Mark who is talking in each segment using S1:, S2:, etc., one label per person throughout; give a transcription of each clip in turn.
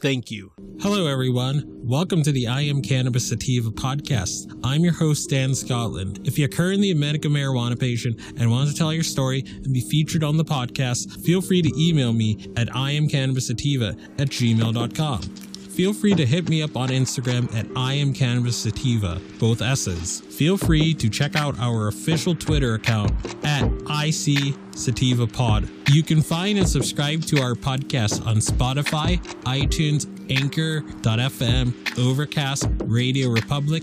S1: Thank you. Hello, everyone. Welcome to the I Am Cannabis Sativa podcast. I'm your host, Dan Scotland. If you're currently a medical marijuana patient and want to tell your story and be featured on the podcast, feel free to email me at iamcannabissativa at gmail.com. Feel free to hit me up on Instagram at I am Cannabis Sativa, both S's. Feel free to check out our official Twitter account at IC Sativa Pod. You can find and subscribe to our podcast on Spotify, iTunes, Anchor.fm, Overcast, Radio Republic,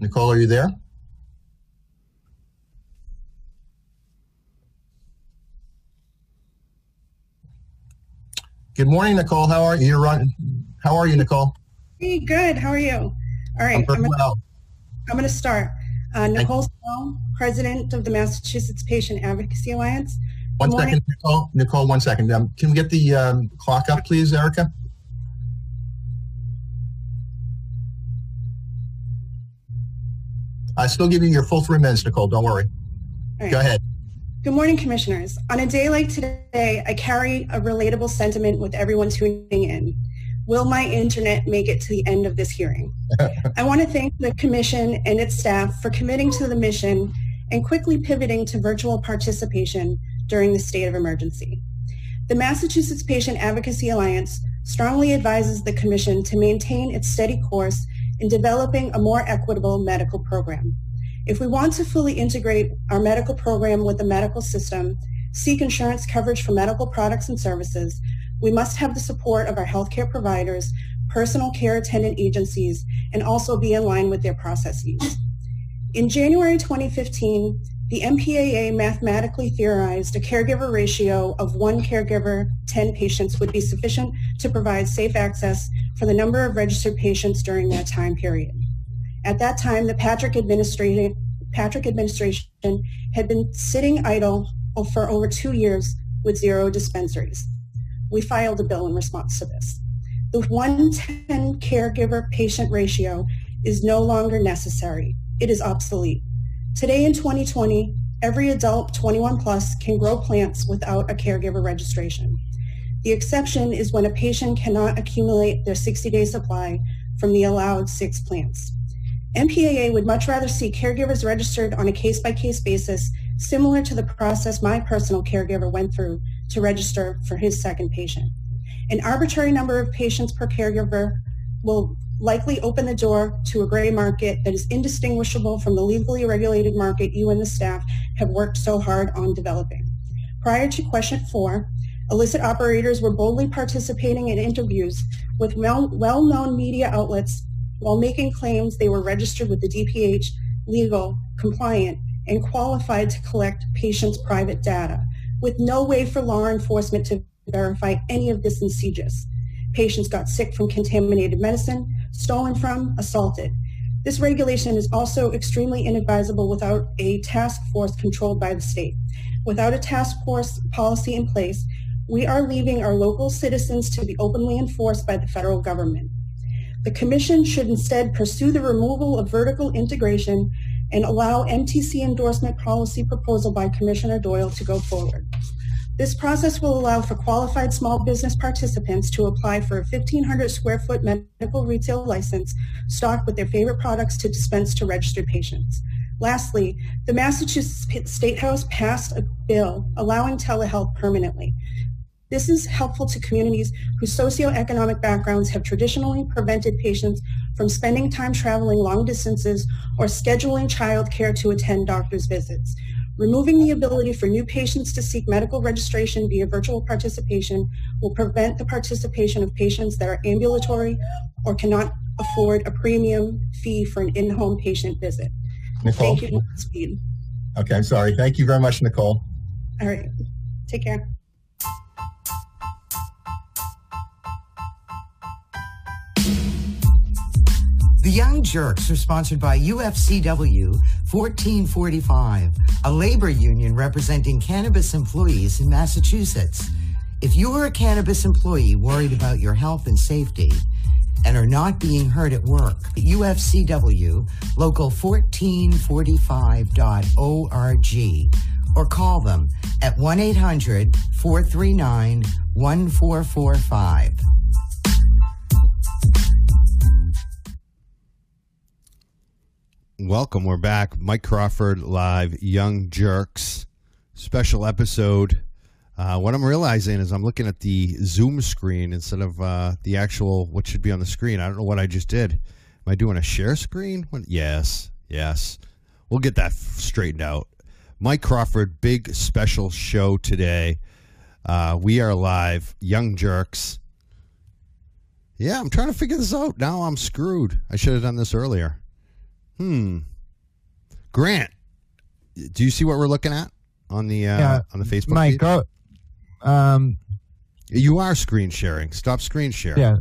S2: Nicole, are you there? Good morning, Nicole. How are you? You're on. How are you, Nicole?
S3: Hey, good. How are you? All right.
S2: I'm, I'm,
S3: well. I'm going to start. Uh, Nicole President of the Massachusetts Patient Advocacy Alliance.
S2: One second. Nicole. Nicole, one second. Um, can we get the um, clock up, please, Erica? I still give you your full three minutes, Nicole. Don't worry. Right. Go ahead.
S3: Good morning, commissioners. On a day like today, I carry a relatable sentiment with everyone tuning in. Will my internet make it to the end of this hearing? I want to thank the commission and its staff for committing to the mission and quickly pivoting to virtual participation during the state of emergency. The Massachusetts Patient Advocacy Alliance strongly advises the commission to maintain its steady course in developing a more equitable medical program. If we want to fully integrate our medical program with the medical system, seek insurance coverage for medical products and services, we must have the support of our healthcare providers, personal care attendant agencies, and also be in line with their processes. In January 2015, the MPAA mathematically theorized a caregiver ratio of one caregiver, 10 patients would be sufficient to provide safe access for the number of registered patients during that time period. At that time, the Patrick administration, Patrick administration had been sitting idle for over two years with zero dispensaries. We filed a bill in response to this. The 110 caregiver patient ratio is no longer necessary. It is obsolete. Today in 2020, every adult 21 plus can grow plants without a caregiver registration. The exception is when a patient cannot accumulate their 60-day supply from the allowed six plants. MPAA would much rather see caregivers registered on a case-by-case basis, similar to the process my personal caregiver went through to register for his second patient. An arbitrary number of patients per caregiver will likely open the door to a gray market that is indistinguishable from the legally regulated market you and the staff have worked so hard on developing. Prior to question four, illicit operators were boldly participating in interviews with well- well-known media outlets while making claims they were registered with the DPH, legal, compliant, and qualified to collect patients' private data, with no way for law enforcement to verify any of this insidious. Patients got sick from contaminated medicine, stolen from, assaulted. This regulation is also extremely inadvisable without a task force controlled by the state. Without a task force policy in place, we are leaving our local citizens to be openly enforced by the federal government. The Commission should instead pursue the removal of vertical integration and allow MTC endorsement policy proposal by Commissioner Doyle to go forward. This process will allow for qualified small business participants to apply for a 1,500 square foot medical retail license stocked with their favorite products to dispense to registered patients. Lastly, the Massachusetts State House passed a bill allowing telehealth permanently. This is helpful to communities whose socioeconomic backgrounds have traditionally prevented patients from spending time traveling long distances or scheduling childcare to attend doctor's visits. Removing the ability for new patients to seek medical registration via virtual participation will prevent the participation of patients that are ambulatory or cannot afford a premium fee for an in-home patient visit.
S2: Nicole?
S3: Thank you, Speed.
S2: Okay, I'm sorry. Thank you very much, Nicole.
S3: All right. Take care.
S4: The Young Jerks are sponsored by UFCW 1445, a labor union representing cannabis employees in Massachusetts. If you are a cannabis employee worried about your health and safety and are not being heard at work, UFCW local 1445.org or call them at 1 800 439 1445.
S5: Welcome. We're back. Mike Crawford live, Young Jerks, special episode. Uh, what I'm realizing is I'm looking at the Zoom screen instead of uh, the actual what should be on the screen. I don't know what I just did. Am I doing a share screen? Yes, yes. We'll get that straightened out. Mike Crawford, big special show today. Uh, we are live, Young Jerks. Yeah, I'm trying to figure this out. Now I'm screwed. I should have done this earlier. Hmm. Grant, do you see what we're looking at on the uh,
S6: Yeah,
S5: on the Facebook?
S6: Mike, go. Um,
S5: You are screen sharing. Stop screen sharing.
S6: yeah.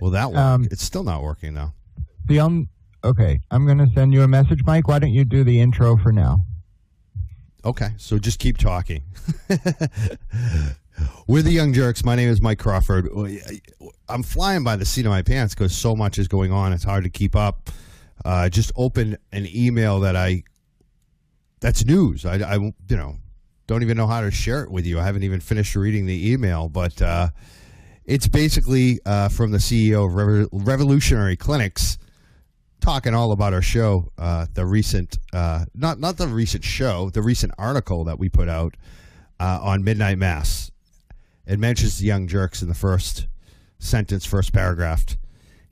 S5: Will that work?
S6: Um,
S5: it's still not working though.
S6: The um. Okay, I'm gonna send you a message, Mike. Why don't you do the intro for now?
S5: Okay, so just keep talking. We're the Young Jerks. My name is Mike Crawford. I'm flying by the seat of my pants because so much is going on. It's hard to keep up. Uh, just open an email that I that's news. I, I you know don't even know how to share it with you. I haven't even finished reading the email, but uh, it's basically uh, from the CEO of Revo- Revolutionary Clinics talking all about our show, uh, the recent, uh, not not the recent show, the recent article that we put out uh, on Midnight Mass. It mentions the young jerks in the first sentence, first paragraph.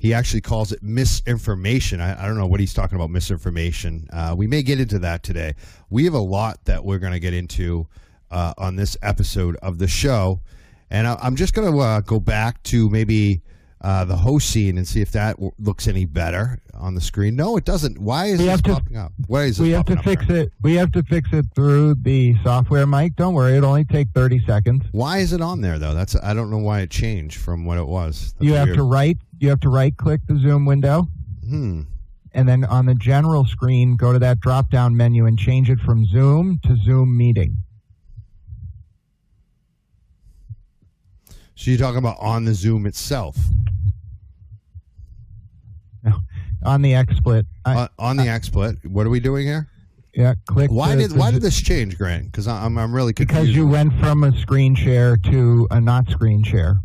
S5: He actually calls it misinformation. I, I don't know what he's talking about, misinformation. Uh, we may get into that today. We have a lot that we're going to get into uh, on this episode of the show. And I, I'm just going to uh, go back to maybe uh, the host scene and see if that w- looks any better on the screen. No, it doesn't. Why is
S6: We
S5: this
S6: to-
S5: popping up? Why is this
S6: We have to fix
S5: there?
S6: it. We have to fix it through the software, Mike. Don't worry, it'll only take 30 seconds.
S5: Why is it on there though? That's I don't know why it changed from what it was. That's
S6: you have
S5: weird.
S6: to right. You have to right click the Zoom window,
S5: Hmm.
S6: and then on the general screen, go to that drop down menu and change it from Zoom to Zoom Meeting.
S5: So you're talking about on the Zoom itself,
S6: On the XSplit, I,
S5: on, the XSplit. What are we doing here?
S6: yeah, click.
S5: Why
S6: the-
S5: did why did this change, Grant? Because I'm I'm really confused.
S6: Because you went from a screen share to a not screen share.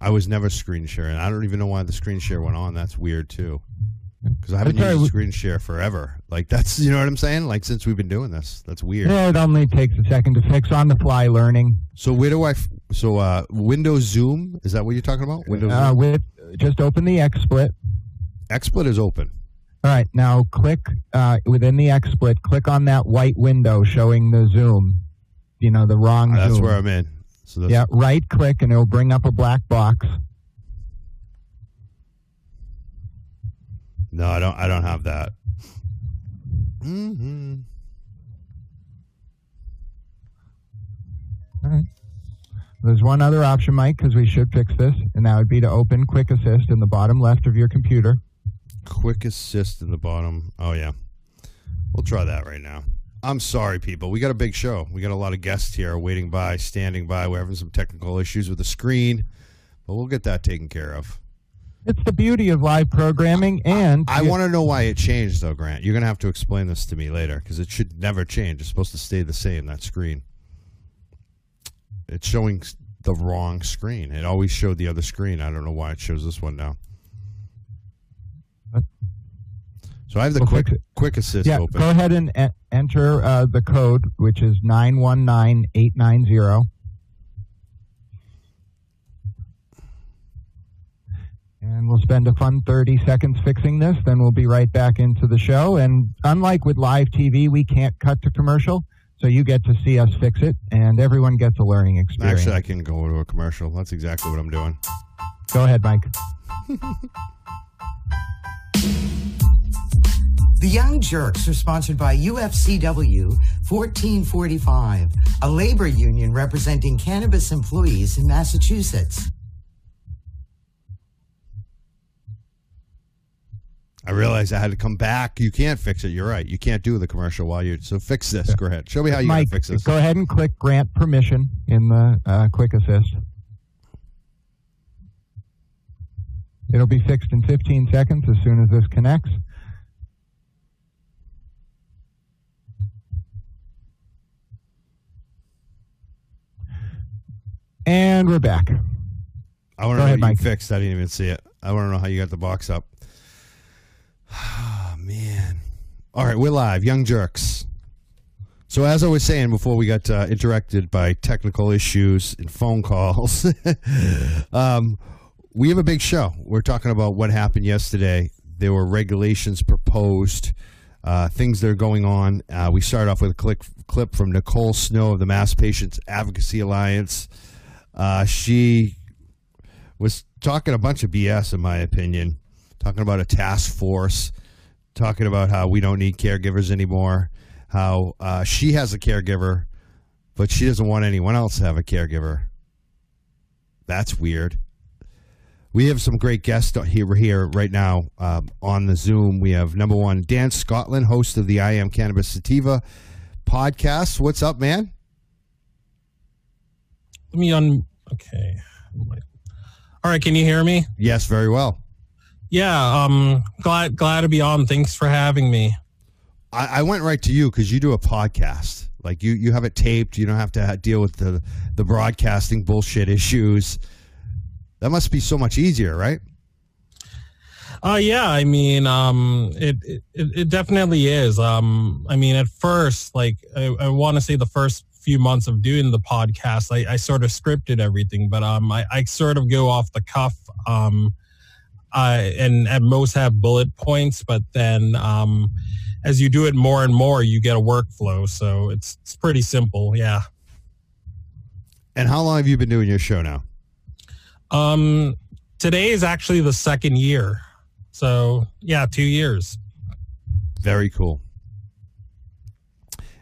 S5: I was never screen sharing. I don't even know why the screen share went on. That's weird too. Because I haven't used
S6: right.
S5: screen share forever. Like that's you know what I'm saying. Like since we've been doing this, that's weird.
S6: Yeah, it only takes a second to fix on the fly learning.
S5: So where do I? So uh, Windows Zoom is that what you're talking about? Windows
S6: Uh, with just open the XSplit.
S5: XSplit is open.
S6: All right, now click uh, within the XSplit. Click on that white window showing the Zoom. you know, the wrong
S5: That's
S6: Zoom.
S5: where I'm in. So
S6: Yeah, right click and it'll bring up a black box.
S5: No, I don't. I don't have that. hmm
S6: There's one other option, Mike, because we should fix this, and that would be to open Quick Assist in the bottom left of your computer.
S5: Quick assist in the bottom. Oh yeah, we'll try that right now. I'm sorry, people. We got a big show. We got a lot of guests here waiting by, standing by. We're having some technical issues with the screen, but we'll get that taken care of.
S6: It's the beauty of live programming, and
S5: I
S6: you-
S5: want to know why it changed, though, Grant. You're going to have to explain this to me later because it should never change. It's supposed to stay the same, that screen. It's showing the wrong screen. It always showed the other screen. I don't know why it shows this one now. So I have the
S6: We'll
S5: quick quick assist
S6: yeah,
S5: open.
S6: go ahead and e- enter uh, the code, which is nine one nine eight nine zero. And we'll spend a fun 30 seconds fixing this, then we'll be right back into the show. And unlike with live TV, we can't cut to commercial, so you get to see us fix it, and everyone gets a learning experience.
S5: Actually, I can go to a commercial. That's exactly what I'm doing.
S6: Go ahead, Mike.
S4: The Young Jerks are sponsored by UFCW 1445, a labor union representing cannabis employees in Massachusetts.
S5: I realized I had to come back. You can't fix it. You're right. You can't do the commercial while you're. So fix this. Go ahead. Show me how you're
S6: Mike,
S5: fix this.
S6: go ahead and click grant permission in the uh, quick assist. It'll be fixed in 15 seconds as soon as this connects. And we're back.
S5: I want to know
S6: ahead,
S5: what you
S6: Mike.
S5: fixed. I didn't even see it. I want to know how you got the box up. Oh, man. All right, we're live. Young Jerks. So, as I was saying before we got uh, interrupted by technical issues and phone calls, um, we have a big show. We're talking about what happened yesterday. There were regulations proposed, uh, things that are going on. Uh, we start off with a clip, clip from Nicole Snow of the Mass Patients Advocacy Alliance. Uh, she was talking a bunch of BS, in my opinion, talking about a task force, talking about how we don't need caregivers anymore, how uh, she has a caregiver, but she doesn't want anyone else to have a caregiver. That's weird. We have some great guests here here right now um, on the Zoom. We have number one Dan Scotland, host of the I Am Cannabis Sativa podcast. What's up, man?
S1: Let me un. Okay. All right. Can you hear me?
S5: Yes, very well.
S1: Yeah. Um. Glad glad to be on. Thanks for having me.
S5: I, I went right to you because you do a podcast. Like you, you have it taped. You don't have to deal with the the broadcasting bullshit issues. That must be so much easier, right?
S1: Uh yeah, I mean, um it it, it definitely is. Um I mean at first, like I, I wanna say the first few months of doing the podcast, I, I sort of scripted everything, but um I, I sort of go off the cuff. Um I and at most have bullet points, but then um as you do it more and more you get a workflow. So it's it's pretty simple, yeah.
S5: And how long have you been doing your show now?
S1: Um today is actually the second year. So yeah, two years.
S5: Very cool.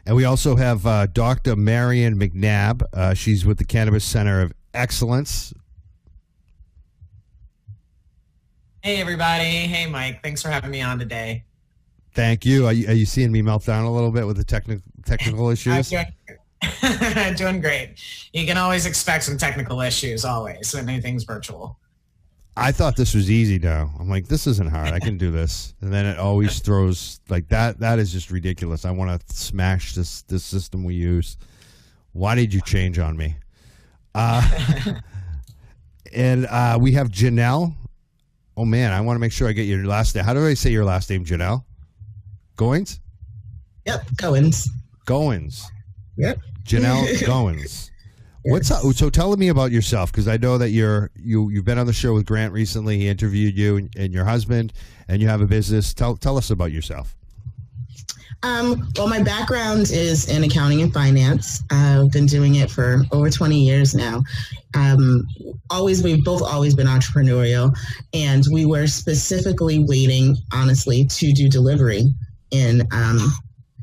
S5: And we also have uh, Dr. Marion McNabb. Uh, she's with the Cannabis Center of Excellence.
S7: Hey, everybody. Hey, Mike. Thanks for having me on today.
S5: Thank you. Are, you. are you seeing me melt down a little bit with the technical technical issues?
S7: doing, doing great. You can always expect some technical issues, always, when anything's virtual.
S5: I thought this was easy now. I'm like, this isn't hard. I can do this. And then it always throws like that. That is just ridiculous. I want to smash this this system we use. Why did you change on me? Uh, and uh, we have Janelle. Oh man, I want to make sure I get your last name. How do I say your last name, Janelle? Goins?
S8: Yep, Goins.
S5: Goins.
S8: Yep.
S5: Janelle Goins. What's up? So tell me about yourself because I know that you're you you've been on the show with Grant recently. He interviewed you and, and your husband, and you have a business. Tell tell us about yourself.
S8: Um, well, my background is in accounting and finance. I've been doing it for over 20 years now. Um, always, we've both always been entrepreneurial, and we were specifically waiting, honestly, to do delivery in um,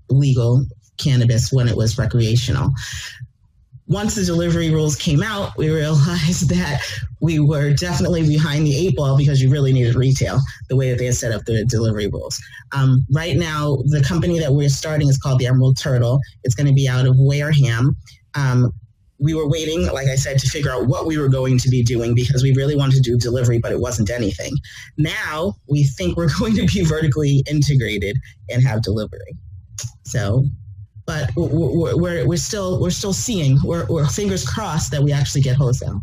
S8: legal cannabis when it was recreational once the delivery rules came out, we realized that we were definitely behind the eight ball because you really needed retail the way that they had set up the delivery rules. Um, right now, the company that we're starting is called the Emerald Turtle. It's going to be out of Wareham. Um, we were waiting, like I said, to figure out what we were going to be doing because we really wanted to do delivery, but it wasn't anything. Now we think we're going to be vertically integrated and have delivery. So but we're, we're, we're still we're still seeing we're, we're fingers crossed that we actually get wholesale.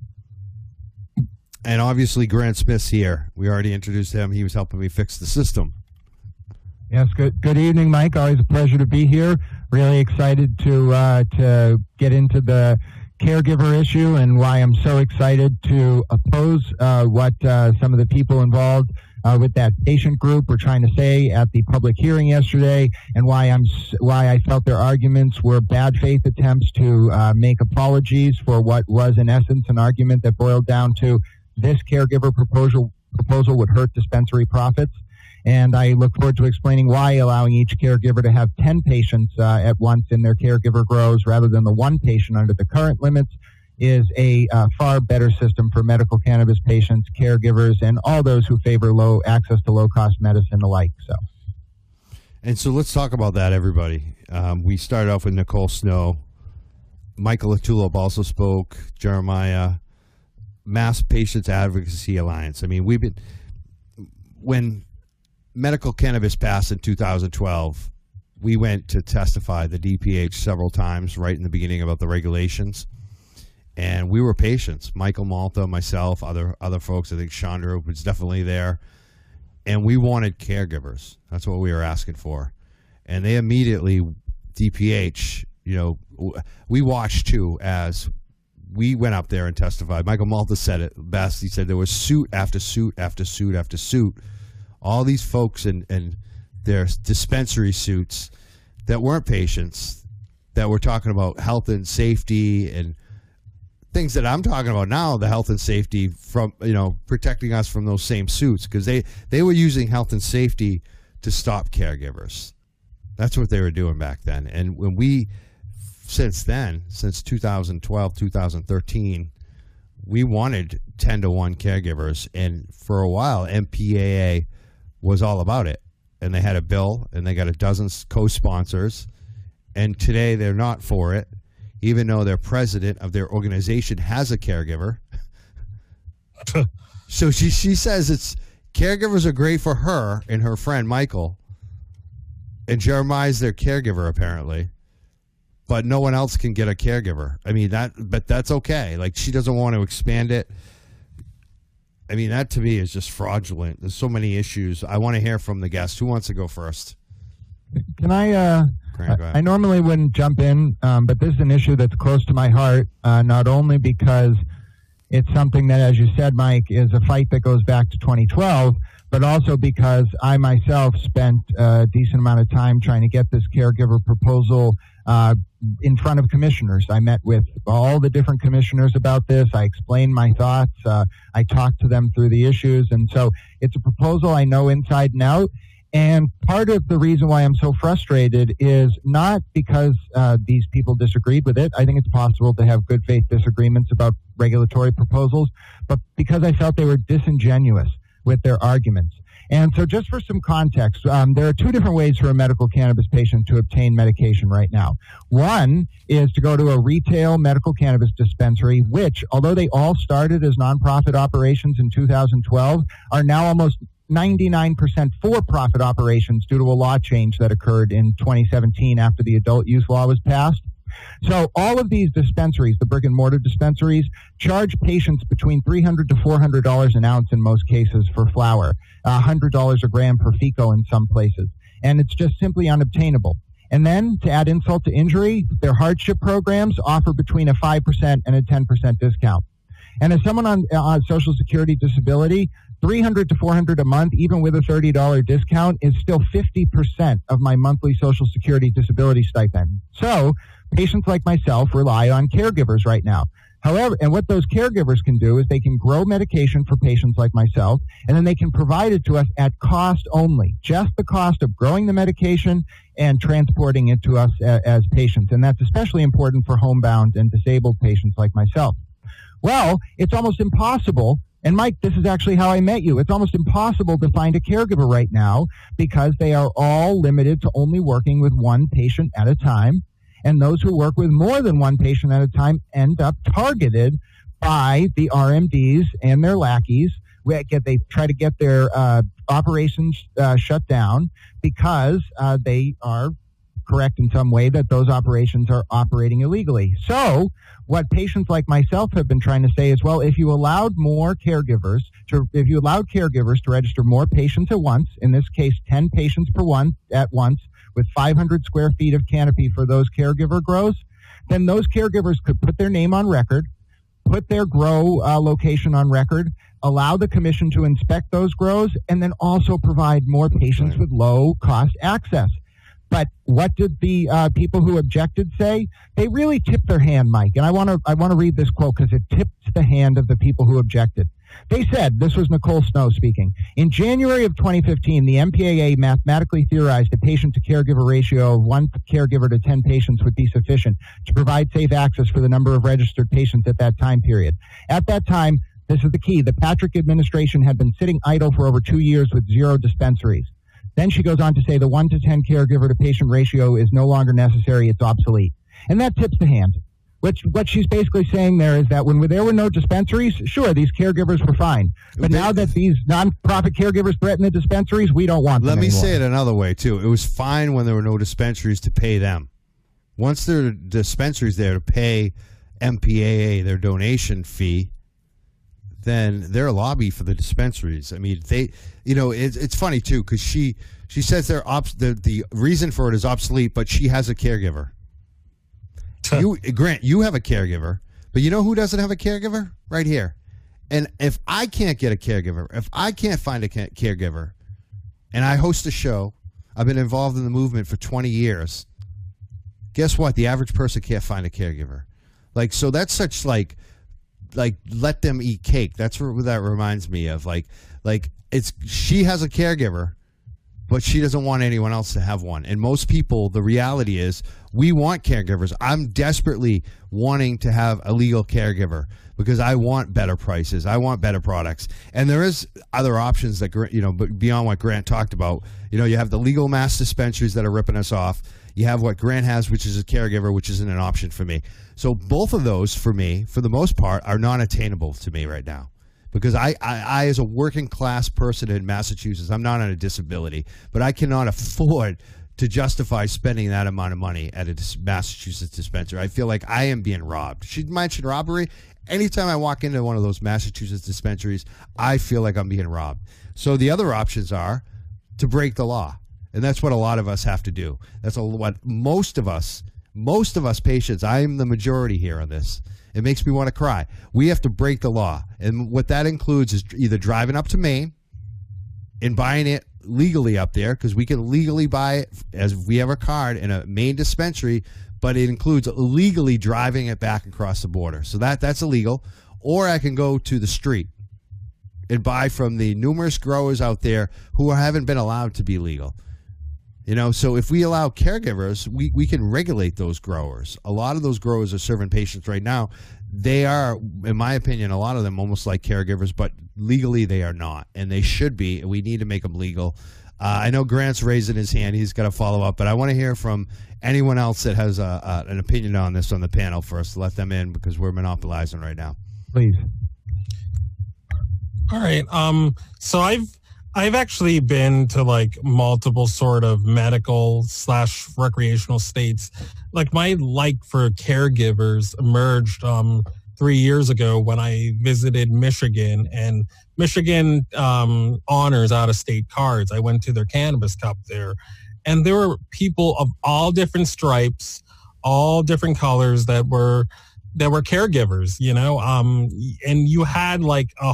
S5: And obviously, Grant Smith's here. We already introduced him. He was helping me fix the system.
S6: Yes, good. Good evening, Mike. Always a pleasure to be here. Really excited to uh, to get into the caregiver issue and why I'm so excited to oppose uh, what uh, some of the people involved uh, with that patient group were trying to say at the public hearing yesterday, and why I'm why I felt their arguments were bad faith attempts to uh, make apologies for what was in essence an argument that boiled down to this caregiver proposal proposal would hurt dispensary profits. And I look forward to explaining why allowing each caregiver to have 10 patients uh, at once in their caregiver grows rather than the one patient under the current limits is a uh, far better system for medical cannabis patients, caregivers, and all those who favor low access to low cost medicine alike. So,
S5: and so let's talk about that, everybody. Um, we started off with Nicole Snow. Michael Latulip also spoke. Jeremiah, Mass Patients Advocacy Alliance. I mean, we've been when medical cannabis passed in 2012. We went to testify the DPH several times right in the beginning about the regulations and we were patients. Michael Malta, myself, other other folks. I think Chandra was definitely there, and we wanted caregivers. That's what we were asking for, and they immediately DPH. You know, we watched too as we went up there and testified. Michael Malta said it best. He said there was suit after suit after suit after suit. All these folks in, in their dispensary suits that weren't patients that were talking about health and safety and things that I'm talking about now, the health and safety from you know protecting us from those same suits because they they were using health and safety to stop caregivers. That's what they were doing back then. And when we since then, since 2012, 2013, we wanted 10 to 1 caregivers and for a while MPAA was all about it. And they had a bill and they got a dozen co-sponsors and today they're not for it even though their president of their organization has a caregiver. so she she says it's caregivers are great for her and her friend Michael. And Jeremiah's their caregiver apparently. But no one else can get a caregiver. I mean that but that's okay. Like she doesn't want to expand it. I mean that to me is just fraudulent. There's so many issues. I want to hear from the guest. Who wants to go first?
S6: Can I uh I, I, normally wouldn't jump in, um, but this is an issue that's close to my heart, uh, not only because it's something that, as you said, Mike, is a fight that goes back to 2012, but also because I myself spent a decent amount of time trying to get this caregiver proposal uh, in front of commissioners. I met with all the different commissioners about this. I explained my thoughts. Uh, I talked to them through the issues. And so it's a proposal I know inside and out. And part of the reason why I'm so frustrated is not because uh, these people disagreed with it. I think it's possible to have good faith disagreements about regulatory proposals, but because I felt they were disingenuous with their arguments. And so, just for some context, um, there are two different ways for a medical cannabis patient to obtain medication right now. One is to go to a retail medical cannabis dispensary, which, although they all started as nonprofit operations in 2012, are now almost 99% for-profit operations due to a law change that occurred in 2017 after the adult use law was passed. So all of these dispensaries, the brick and mortar dispensaries, charge patients between $300 to $400 an ounce in most cases for flower, $100 a gram for FECO in some places. And it's just simply unobtainable. And then to add insult to injury, their hardship programs offer between a 5% and a 10% discount. And as someone on, uh, on Social Security disability, 300 to 400 a month, even with a $30 discount, is still 50% of my monthly Social Security disability stipend. So patients like myself rely on caregivers right now. However, and what those caregivers can do is they can grow medication for patients like myself, and then they can provide it to us at cost only, just the cost of growing the medication and transporting it to us as patients. And that's especially important for homebound and disabled patients like myself. Well, it's almost impossible. And Mike, this is actually how I met you. It's almost impossible to find a caregiver right now because they are all limited to only working with one patient at a time and those who work with more than one patient at a time end up targeted by the RMDs and their lackeys. Get, They try to get their uh, operations uh, shut down because uh, they are correct in some way that those operations are operating illegally. So, what patients like myself have been trying to say is, well, if you allowed more caregivers to, if you allowed caregivers to register more patients at once, in this case, 10 patients per one at once, with 500 square feet of canopy for those caregiver grows, then those caregivers could put their name on record, put their grow uh, location on record, allow the commission to inspect those grows, and then also provide more patients with low cost access. But what did the uh, people who objected say? They really tipped their hand, Mike. And I want to I want to read this quote because it tips the hand of the people who objected. They said, this was Nicole Snow speaking, in January of 2015, the MPAA mathematically theorized a patient to caregiver ratio of one caregiver to 10 patients would be sufficient to provide safe access for the number of registered patients at that time period. At that time, this is the key, the Patrick administration had been sitting idle for over two years with zero dispensaries. Then she goes on to say the 1 to 10 caregiver to patient ratio is no longer necessary, it's obsolete. And that tips the hand. Which, what she's basically saying there is that when there were no dispensaries, sure, these caregivers were fine. But now that these nonprofit caregivers threaten the dispensaries, we don't want
S5: Let
S6: them Let
S5: me
S6: anymore.
S5: say it another way, too. It was fine when there were no dispensaries to pay them. Once there are dispensaries there to pay MPAA their donation fee, then they're a lobby for the dispensaries. I mean, they, you know, it's, it's funny too because she she says they're obs- the the reason for it is obsolete, but she has a caregiver. you Grant, you have a caregiver, but you know who doesn't have a caregiver? Right here. And if I can't get a caregiver, if I can't find a ca- caregiver, and I host a show, I've been involved in the movement for 20 years. Guess what? The average person can't find a caregiver. Like so that's such like like let them eat cake. That's what that reminds me of. Like like it's she has a caregiver, but she doesn't want anyone else to have one. And most people, the reality is, we want caregivers. I'm desperately wanting to have a legal caregiver because I want better prices. I want better products. And there is other options that you know, beyond what Grant talked about. You know, you have the legal mass dispensaries that are ripping us off. You have what Grant has, which is a caregiver, which isn't an option for me. So both of those, for me, for the most part, are non-attainable to me right now because I, I, I, as a working class person in Massachusetts, I'm not on a disability, but I cannot afford to justify spending that amount of money at a Massachusetts dispensary. I feel like I am being robbed. She mentioned robbery. Anytime I walk into one of those Massachusetts dispensaries, I feel like I'm being robbed. So the other options are to break the law. And that's what a lot of us have to do. That's a, what most of us, most of us patients, I'm the majority here on this. It makes me want to cry. We have to break the law. And what that includes is either driving up to Maine and buying it legally up there, because we can legally buy it as we have a card in a Maine dispensary, but it includes legally driving it back across the border. So that that's illegal. Or I can go to the street and buy from the numerous growers out there who haven't been allowed to be legal. You know, so if we allow caregivers, we, we can regulate those growers. A lot of those growers are serving patients right now. They are, in my opinion, a lot of them almost like caregivers, but legally they are not, and they should be. And we need to make them legal. Uh, I know Grant's raising his hand; he's got to follow up, but I want to hear from anyone else that has a, a, an opinion on this on the panel first. Let them in because we're monopolizing right now.
S6: Please.
S1: All right. Um. So I've I've actually been to like multiple sort of medical slash recreational states. Like my like for caregivers emerged um, three years ago when I visited Michigan and Michigan um, honors out of state cards. I went to their cannabis cup there and there were people of all different stripes, all different colors that were there were caregivers, you know, um, and you had like a,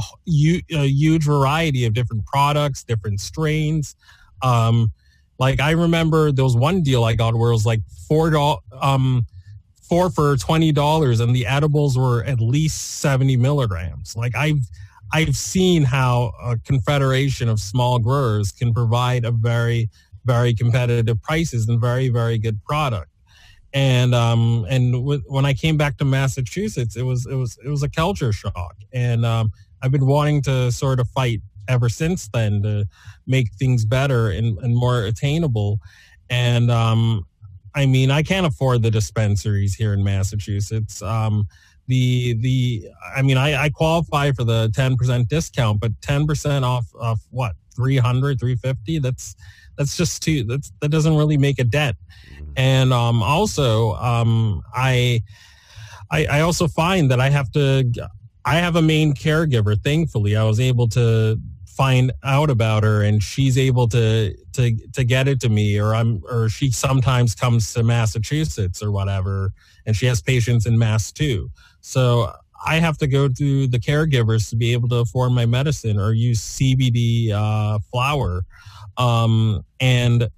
S1: a huge variety of different products, different strains. Um, like I remember there was one deal I got where it was like four dollars, um, four for twenty dollars, and the edibles were at least seventy milligrams. Like I've I've seen how a confederation of small growers can provide a very very competitive prices and very very good product and um and w- when I came back to Massachusetts, it was it was it was a culture shock, and um, I've been wanting to sort of fight ever since then to make things better and, and more attainable. And um, I mean, I can't afford the dispensaries here in Massachusetts. Um, the the I mean, I, I qualify for the ten percent discount, but ten percent off of what 300 350 that's that's just too that's that doesn't really make a dent and um, also um, I, I I also find that I have to I have a Maine caregiver. Thankfully, I was able to find out about her, and she's able to to to get it to me, or I'm or she sometimes comes to Massachusetts or whatever, and she has patients in Mass too. So I have to go to the caregivers to be able to afford my medicine or use CBD uh, flower. Um, and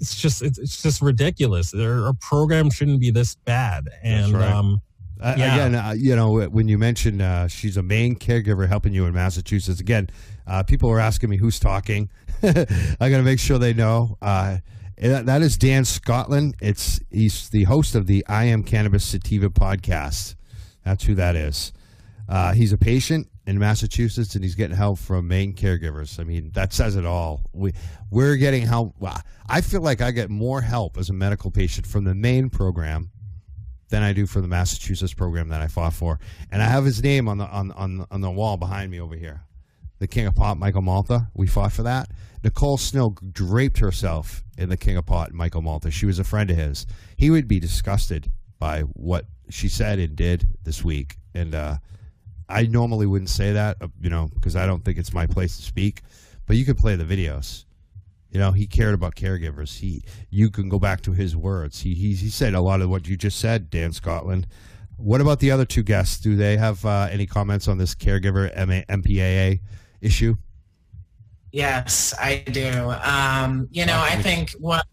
S1: it's just it's, it's just ridiculous. Our program shouldn't be this bad. And right. um,
S5: uh, yeah. again, uh, you know, when you mentioned uh, she's a Maine caregiver helping you in Massachusetts, again, uh, people are asking me who's talking. I got to make sure they know. Uh, that is Dan Scotland. It's he's the host of the I Am Cannabis Sativa podcast. That's who that is. Uh, he's a patient in Massachusetts, and he's getting help from Maine caregivers. I mean, that says it all. We we're getting help. I feel like I get more help as a medical patient from the Maine program than I do from the Massachusetts program that I fought for. And I have his name on the on on on the wall behind me over here. The King of Pot, Michael Malta. We fought for that. Nicole Snow draped herself in the King of Pot, Michael Malta. She was a friend of his. He would be disgusted by what she said and did this week, and. uh I normally wouldn't say that, uh, you know, because I don't think it's my place to speak. But you could play the videos. You know, he cared about caregivers. He, you can go back to his words. He, he, he said a lot of what you just said, Dan Scotland. What about the other two guests? Do they have uh, any comments on this caregiver MA, MPAA issue?
S7: Yes, I do. Um, you know, I think what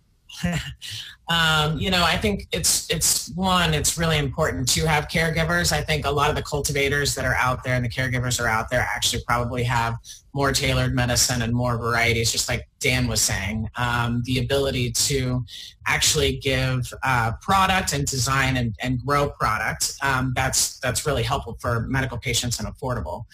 S7: um, you know, I think it's it's one. It's really important to have caregivers. I think a lot of the cultivators that are out there and the caregivers are out there actually probably have more tailored medicine and more varieties. Just like Dan was saying, um, the ability to actually give uh, product and design and, and grow product um, that's that's really helpful for medical patients and affordable.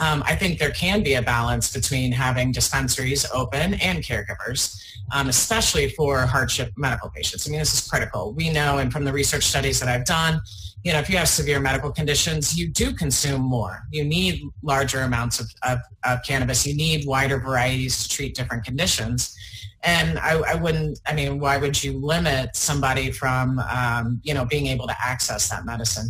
S7: Um, I think there can be a balance between having dispensaries open and caregivers um, especially for hardship medical patients. I mean, this is critical. We know, and from the research studies that I've done, you know, if you have severe medical conditions, you do consume more. You need larger amounts of, of, of cannabis. You need wider varieties to treat different conditions. And I, I, wouldn't, I mean, why would you limit somebody from, um, you know, being able to access that medicine?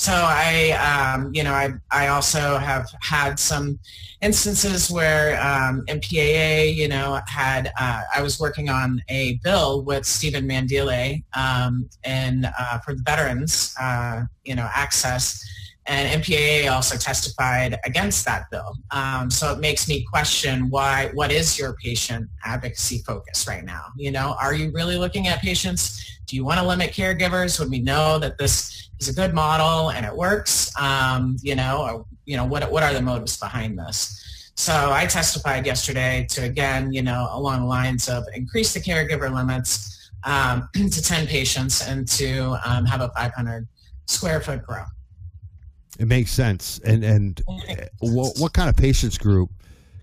S7: So I, um, you know, I, I also have had some instances where um, MPAA, you know, had, uh, I was working on a bill with Stephen Mandile um, and uh, for the veterans, uh, you know, access. And MPAA also testified against that bill. Um, so it makes me question why, what is your patient advocacy focus right now? You know, are you really looking at patients? Do you want to limit caregivers when we know that this is a good model and it works. Um, you know, or, you know, what, what are the motives behind this? So I testified yesterday to, again, you know, along the lines of increase the caregiver limits um, to 10 patients and to um, have a 500 square foot grow.
S5: It makes sense. And, and what, what kind of patients group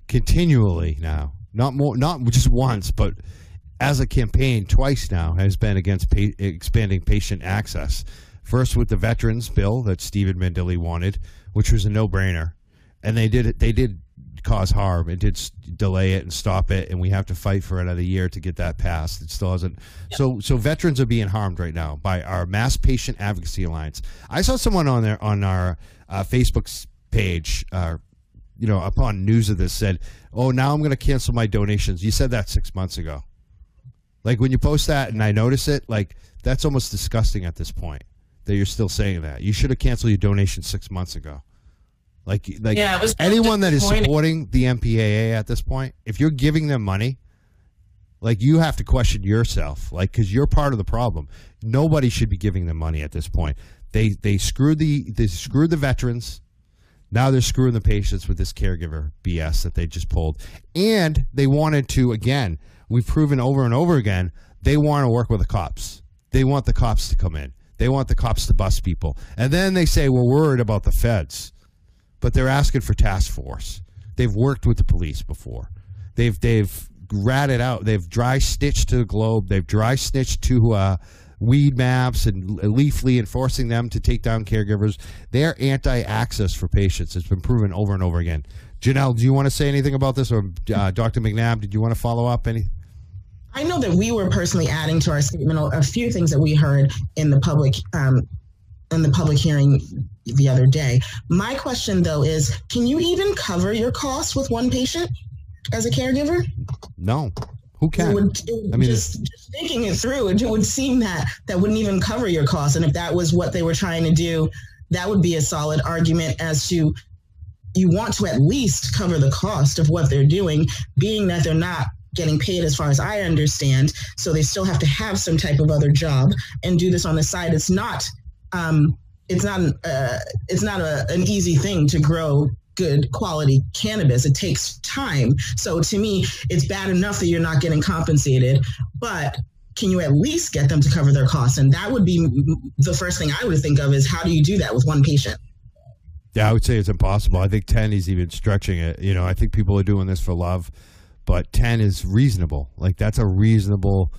S5: continually now, not more, not just once, but as a campaign twice now has been against pa- expanding patient access. First with the veterans bill that Stephen Mandile wanted, which was a no-brainer, and they did it. They did cause harm. It did delay it and stop it, and we have to fight for another year to get that passed. It still hasn't. Yep. So, so veterans are being harmed right now by our Mass Patient Advocacy Alliance. I saw someone on there on our uh, Facebook page, uh, you know, upon news of this, said, "Oh, now I'm going to cancel my donations." You said that six months ago. Like when you post that, and I notice it, like that's almost disgusting at this point that you're still saying that. You should have canceled your donation six months ago. Like, like
S7: Yeah,
S5: anyone that is supporting the MPAA at this point, if you're giving them money, like you have to question yourself, like because you're part of the problem. Nobody should be giving them money at this point. They they screwed the they screwed the veterans. Now they're screwing the patients with this caregiver BS that they just pulled, and they wanted to again. We've proven over and over again they want to work with the cops. They want the cops to come in. They want the cops to bust people, and then they say we're worried about the feds but they're asking for task force. They've worked with the police before. They've they've ratted out. They've dry stitched to the globe. They've dry stitched to uh, Weedmaps and Leafly enforcing them to take down caregivers. They're anti-access for patients. It's been proven over and over again. Janelle, do you want to say anything about this, or uh, Dr. McNabb? Did you want to follow up any?
S8: I know that we were personally adding to our statement a few things that we heard in the public um, in the public hearing the other day. My question though is, can you even cover your costs with one patient as a caregiver?
S5: No. Who
S8: It
S5: can?
S8: would, it would
S5: I mean,
S8: just, just thinking it through, it would seem that that wouldn't even cover your costs. And if that was what they were trying to do, that would be a solid argument as to you want to at least cover the cost of what they're doing, being that they're not getting paid as far as I understand. So they still have to have some type of other job and do this on the side. It's not um, it's not an, uh, it's not a, an easy thing to grow good quality cannabis. It takes time. So to me, it's bad enough that you're not getting compensated, but can you at least get them to cover their costs? And that would be the first thing I would think of is how do you do that with one patient?
S5: Yeah, I would say it's impossible. I think 10 is even stretching it. You know, I think people are doing this for love, but 10 is reasonable. Like that's a reasonable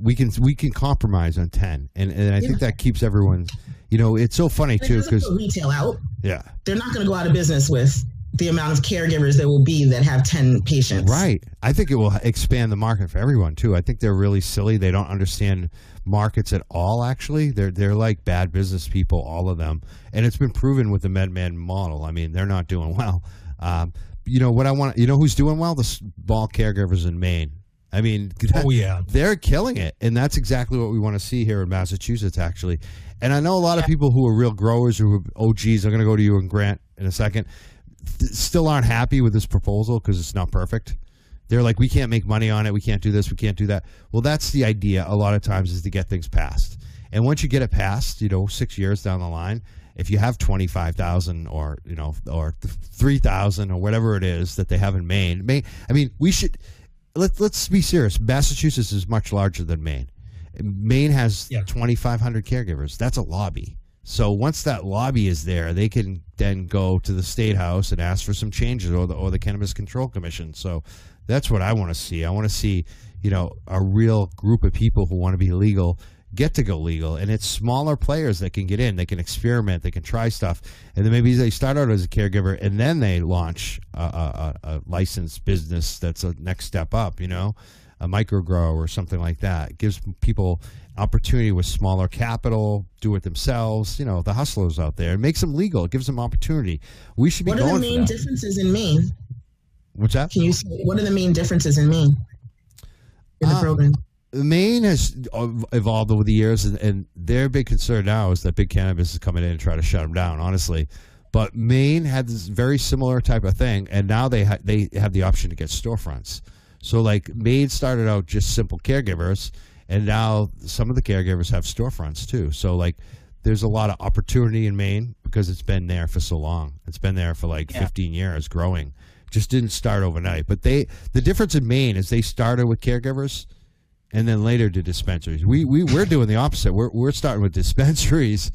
S5: we can we can compromise on 10. And and I think that keeps everyone, you know, it's so funny
S8: It
S5: too cuz
S8: retail out.
S5: yeah.
S8: They're not going to go out of business with the amount of caregivers there will be that have 10 patients.
S5: Right. I think it will expand the market for everyone too. I think they're really silly. They don't understand markets at all. Actually, they're they're like bad business people, all of them, and it's been proven with the MedMen model. I mean, they're not doing well. Um, you know what I want? You know who's doing well? The small caregivers in Maine. I mean,
S1: Oh yeah.
S5: they're killing it and that's exactly what we want to see here in massachusetts actually and i know a lot of people who are real growers who are og's oh, i'm going to go to you and grant in a second th- still aren't happy with this proposal because it's not perfect they're like we can't make money on it we can't do this we can't do that well that's the idea a lot of times is to get things passed and once you get it passed you know six years down the line if you have 25,000 or you know or 3,000 or whatever it is that they have in Maine Maine I mean we should let, let's be serious. Massachusetts is much larger than Maine. Maine has
S1: Yeah.
S5: 2,500 caregivers. That's a lobby. So once that lobby is there, they can then go to the state house and ask for some changes, or the or the Cannabis Control Commission. So that's what I want to see. I want to see, you know, a real group of people who want to be legal get to go legal, and it's smaller players that can get in. They can experiment. They can try stuff, and then maybe they start out as a caregiver, and then they launch a, a, a a licensed business that's a next step up. You know, a micro grow or something like that. It gives people opportunity with smaller capital, do it themselves. You know, the hustlers out there. It makes them legal. It gives them opportunity. We should be
S8: What are the main differences in Maine?
S5: What's that?
S8: Can you say what are the main differences in Maine in the
S5: Um,
S8: program?
S5: Maine has evolved over the years, and, and their big concern now is that big cannabis is coming in and try to shut them down. Honestly, but Maine had this very similar type of thing, and now they ha- they have the option to get storefronts. So, like Maine started out just simple caregivers, and now some of the caregivers have storefronts too. So, like, there's a lot of opportunity in Maine because it's been there for so long. It's been there for like 15 years, growing. Just didn't start overnight. But they the difference in Maine is they started with caregivers and then later to dispensaries. We we we're doing the opposite. We're we're starting with dispensaries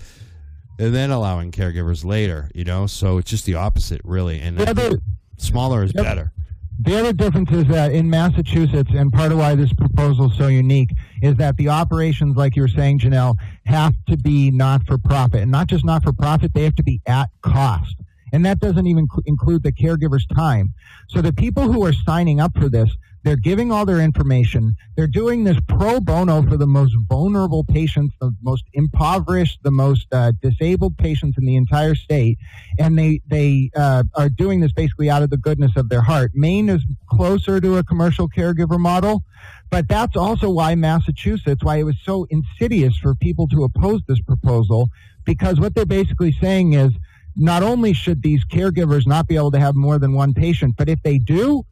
S5: and then allowing caregivers later, you know? So it's just the opposite really. And
S6: other-
S5: smaller is better.
S6: The other difference is that in Massachusetts, and part of why this proposal is so unique, is that the operations, like you were saying, Janelle, have to be not for profit. And not just not for profit, they have to be at cost. And that doesn't even cl- include the caregiver's time. So the people who are signing up for this, they're giving all their information. They're doing this pro bono for the most vulnerable patients, the most impoverished, the most uh, disabled patients in the entire state, and they they uh, are doing this basically out of the goodness of their heart. Maine is closer to a commercial caregiver model, but that's also why Massachusetts, why it was so insidious for people to oppose this proposal, because what they're basically saying is not only should these caregivers not be able to have more than one patient, but if they do,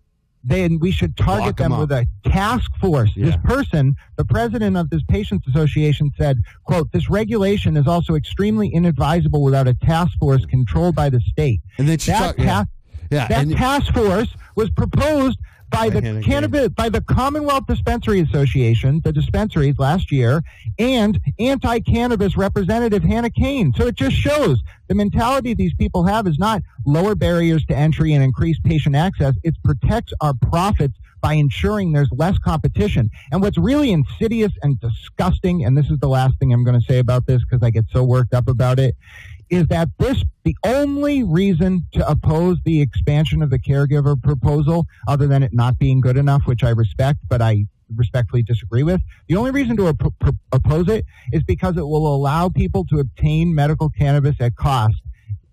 S6: then we should target
S5: Lock
S6: them
S5: up.
S6: with a task force. This person, the president of this patients association said, quote, this regulation is also extremely inadvisable without a task force controlled by the state.
S5: And then she
S6: That,
S5: talk, yeah, yeah,
S6: that task force was proposed by the cannabis by the Commonwealth Dispensary Association, the dispensaries last year, and anti-cannabis representative Hannah Kane. So it just shows the mentality these people have is not lower barriers to entry and increase patient access. It protects our profits by ensuring there's less competition. And what's really insidious and disgusting, and this is the last thing I'm going to say about this because I get so worked up about it, is that this the only reason to oppose the expansion of the caregiver proposal, other than it not being good enough, which I respect, but I respectfully disagree with. The only reason to op- oppose it is because it will allow people to obtain medical cannabis at cost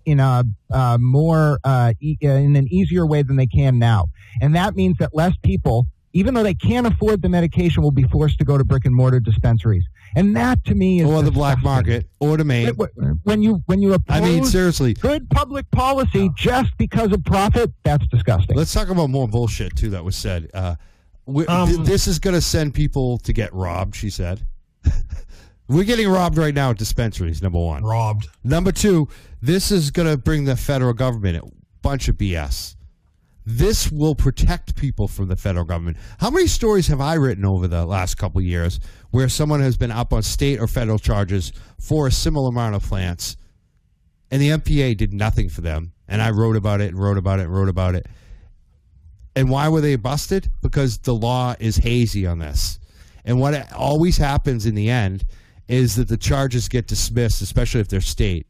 S6: in a uh, more uh, e- in an easier way than they can now, and that means that less people. Even though they can't afford the medication, will be forced to go to brick and mortar dispensaries, and that to me is
S5: or the black market, or to Maine.
S6: When you when you oppose
S5: I mean, seriously.
S6: good public policy just because of profit, that's disgusting.
S5: Let's talk about more bullshit too that was said. Uh, we,
S1: Um,
S5: th- this is going to send people to get robbed. She said. We're getting robbed right now at dispensaries. Number one.
S1: Robbed.
S5: Number two, this is going to bring the federal government a bunch of BS. This will protect people from the federal government. How many stories have I written over the last couple years where someone has been up on state or federal charges for a similar amount of plants, and the MPA did nothing for them? And I wrote about it and wrote about it and wrote about it. And why were they busted? Because the law is hazy on this. And what always happens in the end is that the charges get dismissed, especially if they're state.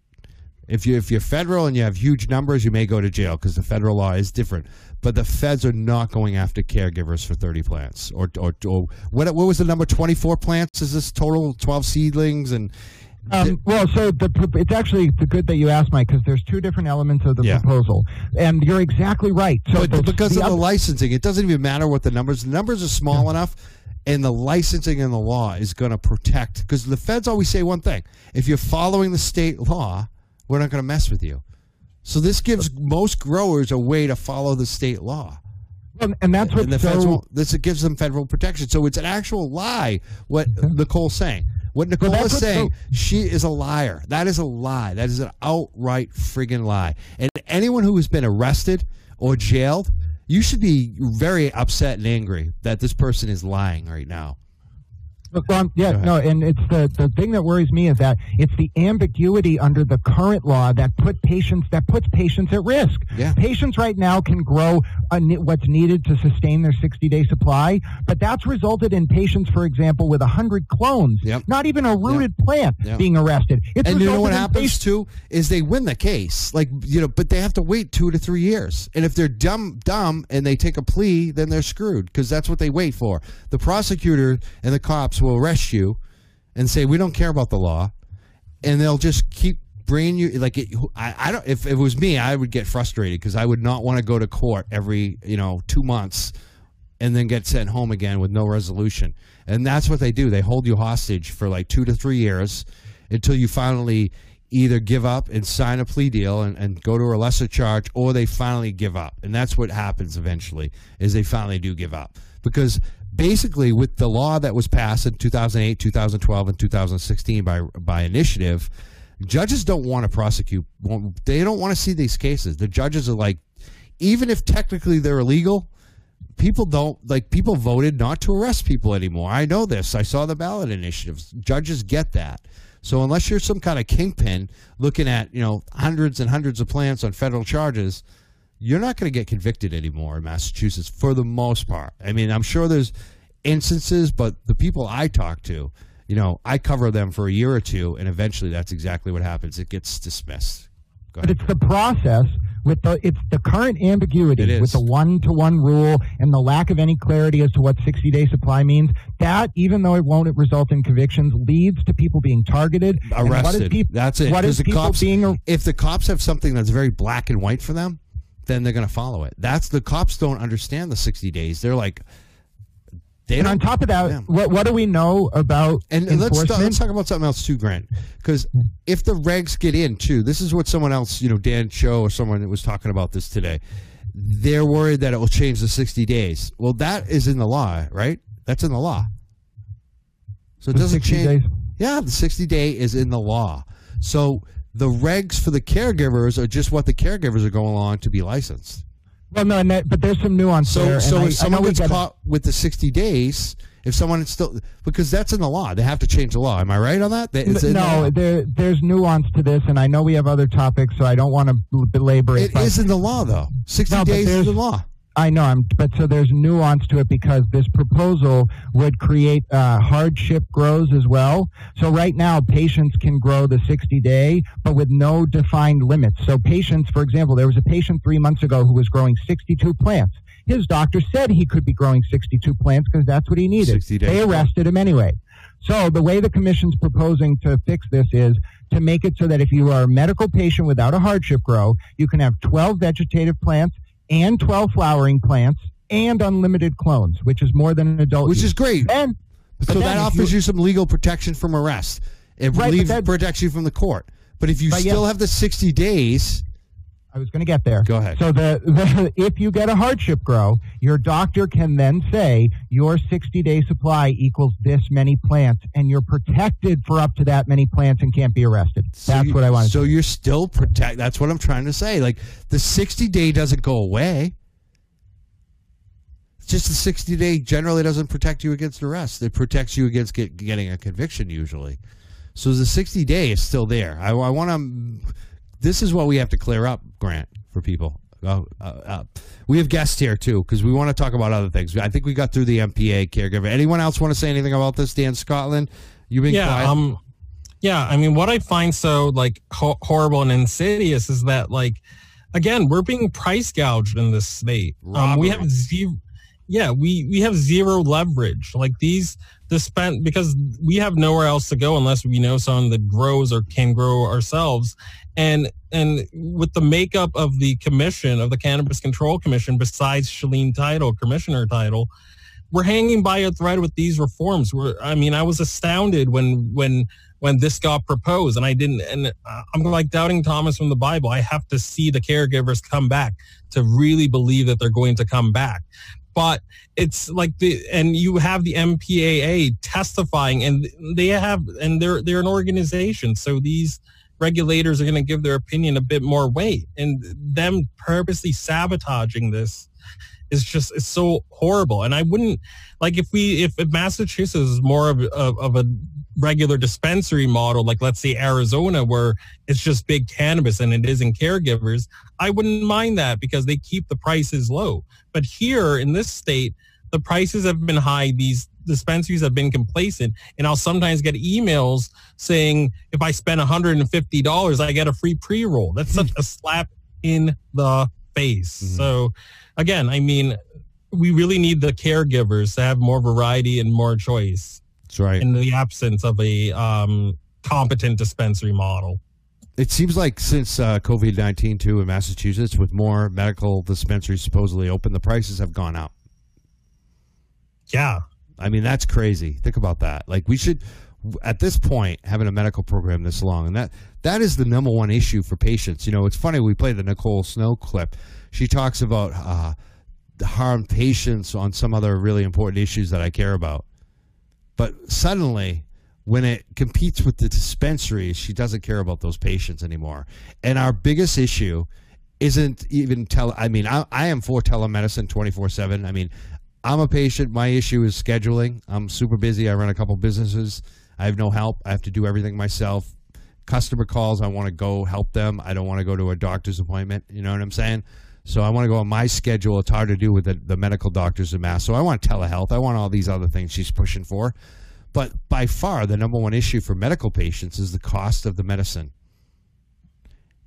S5: If you if you're federal and you have huge numbers, you may go to jail because the federal law is different. But the feds are not going after caregivers for 30 plants or or, or what what was the number 24 plants? Is this total 12 seedlings and
S6: Um, well, so the, it's actually the good that you asked, Mike, because there's two different elements of the
S5: Yeah.
S6: proposal, and you're exactly right. So
S5: but
S6: the-
S5: because
S6: the
S5: of the licensing, it doesn't even matter what the numbers. The numbers are small enough, and the licensing and the law is going to protect. Because the feds always say one thing: if you're following the state law, we're not going to mess with you. So this gives most growers a way to follow the state law.
S6: and, and that's what
S5: and the
S6: so,
S5: feds won't, this it gives them federal protection. So it's an actual lie. What mm-hmm. Nicole's saying, what Nicole is saying,
S6: so-
S5: she is a liar. That is a lie. That is an outright friggin' lie. And anyone who has been arrested or jailed, you should be very upset and angry that this person is lying right now.
S6: Um, yeah, no, and it's the the thing that worries me is that it's the ambiguity under the current law that put patients that puts patients at risk.
S5: Yeah.
S6: Patients right now can grow ne- what's needed to sustain their 60 day supply, but that's resulted in patients, for example, with 100 clones,
S5: Yep.
S6: not even a rooted plant,
S5: Yep.
S6: being arrested. It's
S5: and you know what happens
S6: patients-
S5: too is they win the case, like you know, but they have to wait two to three years. And if they're dumb, dumb, and they take a plea, then they're screwed because that's what they wait for. The prosecutor and the cops will arrest you and say, "We don't care about the law," and they'll just keep bringing you. Like it, I, I don't. If it was me, I would get frustrated because I would not want to go to court every you know two months and then get sent home again with no resolution. And that's what they do. They hold you hostage for like two to three years until you finally either give up and sign a plea deal and, and go to a lesser charge or they finally give up. And that's what happens eventually is they finally do give up. Because basically with the law that was passed in 2008, 2012 and 2016 by by initiative, judges don't want to prosecute they don't want to see these cases. The judges are like even if technically they're illegal, people don't like people voted not to arrest people anymore. I know this. I saw the ballot initiatives. Judges get that. So unless you're some kind of kingpin looking at, you know, hundreds and hundreds of plants on federal charges, you're not going to get convicted anymore in Massachusetts for the most part. I mean, I'm sure there's instances, but the people I talk to, you know, I cover them for a year or two and eventually that's exactly what happens. It gets dismissed.
S6: But it's the process with the it's the current ambiguity with the one to one rule and the lack of any clarity as to what 60 day supply means. That even though it won't result in convictions, leads to people being targeted. And what is
S5: Arrested.
S6: peop-
S5: That's it.
S6: What is
S5: the
S6: people
S5: cops-
S6: being? ar-
S5: if the cops have something that's very black and white for them, then they're going to follow it. That's the cops don't understand the 60 days. They're like, they
S6: And on top of that, what what do we know about
S5: and, and let's talk, let's talk about something else too, Grant. Because if the regs get in too, this is what someone else, you know, Dan Cho or someone that was talking about this today. They're worried that it will change the 60 days. Well, that is in the law, right? That's in the law. So it doesn't change.
S6: days?
S5: Yeah, the 60 day is in the law. So the regs for the caregivers are just what the caregivers are going on to be licensed.
S6: Well, no, and that, but there's some nuance
S5: So,
S6: there.
S5: so
S6: I- I
S5: if someone
S6: we
S5: gets caught with the 60 days, if someone is still, because that's in the law, they have to change the law. Am I right on that? It's in the
S6: no, there, there's nuance to this, and I know we have other topics, so I don't want to belabor it.
S5: It
S6: but
S5: in the law, though. 60
S6: No,
S5: days is the law.
S6: I know, I'm, but so there's nuance to it because this proposal would create uh, hardship grows as well. So right now, patients can grow the 60 day, but with no defined limits. So patients, for example, there was a patient three months ago who was growing 62 plants. His doctor said he could be growing 62 plants because that's what he needed. They arrested him anyway. So the way the commission's proposing to fix this is to make it so that if you are a medical patient without a hardship grow, you can have 12 vegetative plants and 12 flowering plants and unlimited clones, which is more than an adult.
S5: Which
S6: use.
S5: is great.
S6: And
S5: So that offers
S6: you-
S5: you some legal protection from arrest. It
S6: Right,
S5: relieves protects you from the court. But if you still have the 60 days,
S6: I was going to get there.
S5: Go ahead.
S6: So the, the if you get a hardship grow, your doctor can then say your 60 day supply equals this many plants, and you're protected for up to that many plants and can't be arrested.
S5: so
S6: That's
S5: you-
S6: what I want.
S5: So you're still protect. That's what I'm trying to say. Like the 60 day doesn't go away. It's just the 60 day generally doesn't protect you against arrest. It protects you against get, getting a conviction usually. So the 60 day is still there. I, I want to. This is what we have to clear up, Grant, for people. Uh, uh, uh, we have guests here too because we want to talk about other things. I think we got through the MPA caregiver. Anyone else want to say anything about this, Dan Scotland? You been
S1: yeah
S5: quiet?
S1: um yeah i mean what i find so like ho- horrible and insidious is that like again we're being price gouged in this state um, we have zero yeah we we have zero leverage like these dispense because we have nowhere else to go unless we know someone that grows or can grow ourselves and and with the makeup of the commission of the cannabis control commission besides Shaleen Title commissioner title we're hanging by a thread with these reforms. We're, I mean, I was astounded when when when this got proposed, and I didn't. And uh, I'm like doubting Thomas from the Bible. I have to see the caregivers come back to really believe that they're going to come back. But it's like the and you have the MPAA testifying, and they have and they're they're an organization, so these regulators are going to give their opinion a bit more weight, and them purposely sabotaging this is just it's so horrible. And i wouldn't like if we if, if massachusetts is more of, of, of a regular dispensary model like let's say arizona where it's just big cannabis and it isn't caregivers i wouldn't mind that because they keep the prices low. But here in this state the prices have been high these dispensaries have been complacent and i'll sometimes get emails saying if i spend $150 i get a free pre-roll. That's such a slap in the face.
S5: Mhm.
S1: so again, I mean, we really need the caregivers to have more variety and more choice
S5: That's right.
S1: in the absence of a um, competent dispensary model.
S5: It seems like since uh, COVID 19 too in Massachusetts, with more medical dispensaries supposedly open, the prices have gone up.
S1: Yeah.
S5: I mean, that's crazy. Think about that. Like, we should, at this point, having a medical program this long, and that that is the number one issue for patients. You know, it's funny, we played the Nicole Snow clip. She talks about uh, the harm patients on some other really important issues that I care about. But suddenly, when it competes with the dispensaries, she doesn't care about those patients anymore. And our biggest issue isn't even tele. I mean, I, I am for telemedicine twenty four seven. I mean, I'm a patient. My issue is scheduling. I'm super busy. I run a couple businesses. I have no help. I have to do everything myself. Customer calls. I want to go help them. I don't want to go to a doctor's appointment. You know what I'm saying? So I want to go on my schedule. It's hard to do with the, the medical doctors in mass. So I want telehealth. I want all these other things she's pushing for. But by far, the number one issue for medical patients is the cost of the medicine.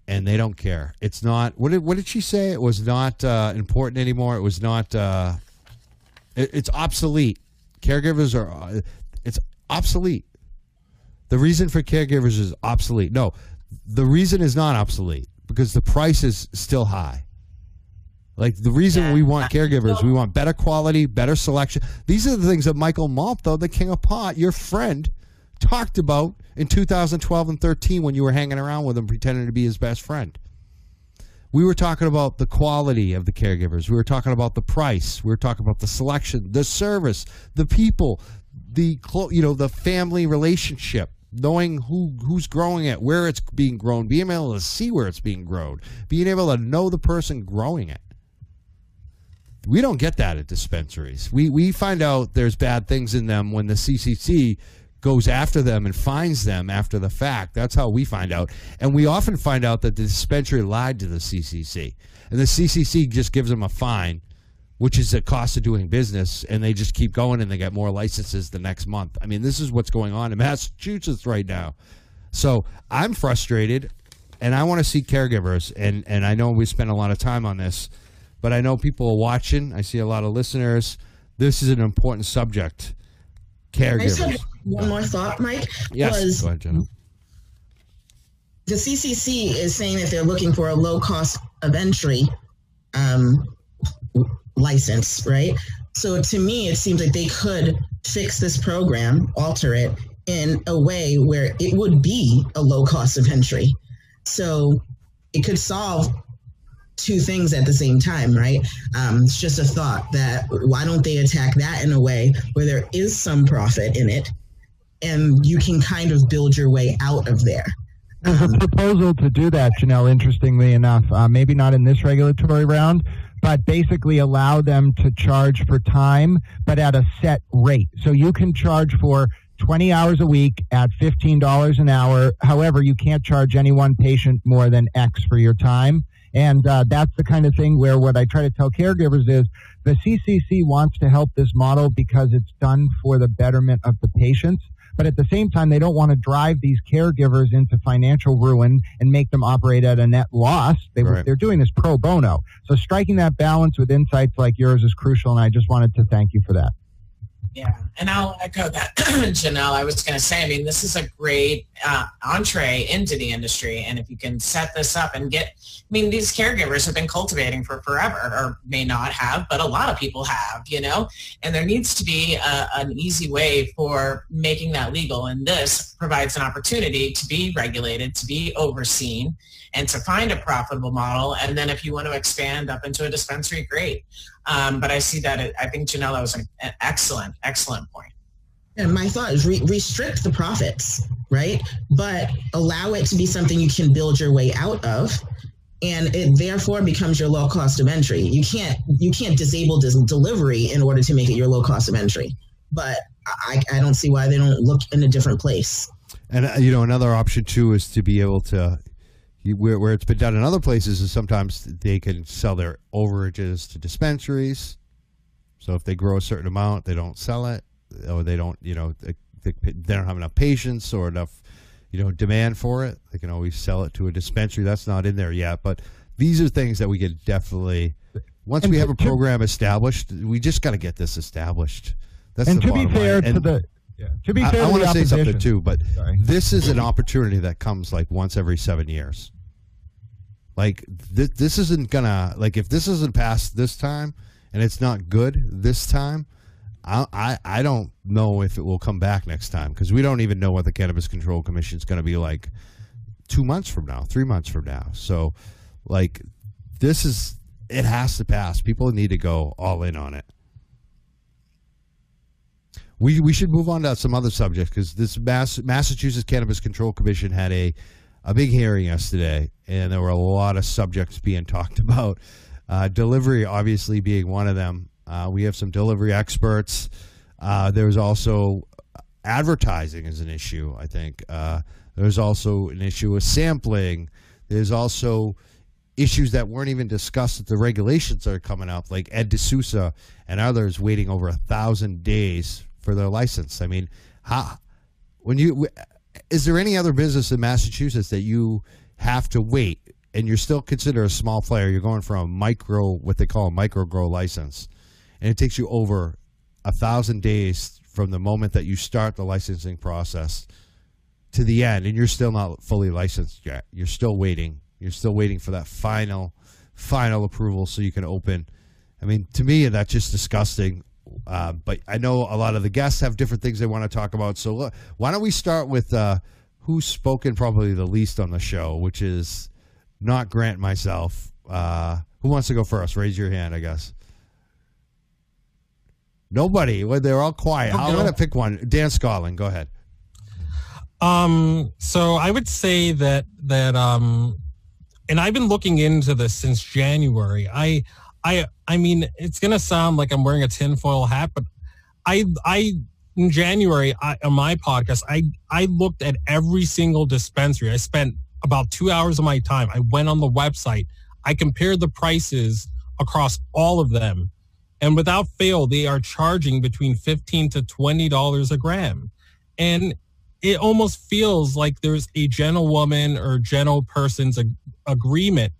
S5: and they don't care. It's not. What did what did she say? It was not uh, important anymore. It was not. Uh, it, it's obsolete. Caregivers are. Uh, it's obsolete. The reason for caregivers is obsolete. No, the reason is not obsolete because the price is still high. Like the reason
S7: Yeah.
S5: we want uh, caregivers, we want better quality, better selection. These are the things that Michael Maltho, the King of Pot, your friend, talked about in 2012 and 13 when you were hanging around with him, pretending to be his best friend. We were talking about the quality of the caregivers. We were talking about the price. We were talking about the selection, the service, the people, the you know the family relationship, knowing who who's growing it, where it's being grown, being able to see where it's being grown, being able to know the person growing it. We don't get that at dispensaries. We we find out there's bad things in them when the CCC goes after them and finds them after the fact. That's how we find out. And we often find out that the dispensary lied to the CCC. And the CCC just gives them a fine, which is the cost of doing business, and they just keep going and they get more licenses the next month. I mean, this is what's going on in Massachusetts right now. So I'm frustrated, and I want to see caregivers. And, and I know we spend a lot of time on this, but I know people are watching. I see a lot of listeners. This is an important subject.
S8: I just
S5: Caregivers.
S8: one more thought, Mike.
S5: Yes,
S8: Was
S5: go ahead, Jenna.
S8: the CCC is saying that they're looking for a low cost of entry um, license, right? So to me, it seems like they could fix this program, alter it in a way where it would be a low cost of entry. So it could solve two things at the same time, right? Um, it's just a thought that why don't they attack that in a way where there is some profit in it and you can kind of build your way out of there?
S6: There's a proposal to do that, Janelle, interestingly enough. Uh, maybe not in this regulatory round, but basically allow them to charge for time, but at a set rate. So you can charge for 20 hours a week at $15 an hour. However, you can't charge any one patient more than X for your time. And uh, that's the kind of thing where what I try to tell caregivers is the CCC wants to help this model because it's done for the betterment of the patients. But at the same time, they don't want to drive these caregivers into financial ruin and make them operate at a net loss. They,
S5: Right.
S6: They're doing this pro bono. So striking that balance with insights like yours is crucial, and I just wanted to thank you for that.
S7: Yeah, and I'll echo that, Janelle. I was going to say, I mean, this is a great uh, entree into the industry, and if you can set this up and get, I mean, these caregivers have been cultivating for forever, or may not have, but a lot of people have, you know, and there needs to be a, an easy way for making that legal, and this provides an opportunity to be regulated, to be overseen, and to find a profitable model. And then if you want to expand up into a dispensary, great. Um, but I see that it, I think Janella was an, an excellent, excellent point.
S8: And my thought is re- restrict the profits, right? But allow it to be something you can build your way out of, and it therefore becomes your low cost of entry. You can't you can't disable this delivery in order to make it your low cost of entry. But I, I don't see why they don't look in a different place.
S5: And uh, you know, another option too is to be able to, you, where, where it's been done in other places, is sometimes they can sell their overages to dispensaries. So if they grow a certain amount, they don't sell it, or they don't, you know, they, they, don't have enough patients or enough, you know, demand for it. They can always sell it to a dispensary. That's not in there yet, but these are things that we could definitely. Once
S6: And
S5: we have a program established, we just got to get this established. That's
S6: and
S5: the
S6: to be fair
S5: line.
S6: to
S5: And-
S6: the to be
S5: I,
S6: fair
S5: I
S6: to
S5: want to say something too, but
S6: Sorry.
S5: this is an opportunity that comes like once every seven years. Like th- this isn't gonna like if this isn't passed this time and it's not good this time. I I, I don't know if it will come back next time because we don't even know what the Cannabis Control Commission is going to be like two months from now, three months from now. So, like, this is it has to pass. People need to go all in on it. We, we should move on to some other subjects because this Mass, Massachusetts Cannabis Control Commission had a, a big hearing yesterday, and there were a lot of subjects being talked about. Uh, delivery, obviously, being one of them. Uh, we have some delivery experts. Uh, there's also advertising is an issue. I think uh, there's also an issue with sampling. There's also issues that weren't even discussed at the regulations that are coming up, like Ed D'Souza and others waiting over a thousand days for their license. I mean, how when you is there any other business in Massachusetts that you have to wait and you're still considered a small player, you're going for a micro, what they call a micro grow license, and it takes you over a thousand days from the moment that you start the licensing process to the end, and you're still not fully licensed yet. You're still waiting. You're still waiting for that final, final approval so you can open. I mean, to me, that's just disgusting. Uh, but I know a lot of the guests have different things they want to talk about. So look, why don't we start with uh, who's spoken probably the least on the show, which is not Grant myself. Uh, who wants to go first? Raise your hand, I guess. Nobody. Well, they're all quiet.
S1: I'll
S5: I'm going to pick one. Dan Scotland, go ahead.
S1: Um, so I would say that that um, and I've been looking into this since January. I I I mean, it's gonna sound like I'm wearing a tinfoil hat, but I I in January I, on my podcast I I looked at every single dispensary. I spent about two hours of my time. I went on the website. I compared the prices across all of them, and without fail, they are charging between fifteen to twenty dollars a gram, and it almost feels like there's a gentlewoman or gentle person's ag- agreement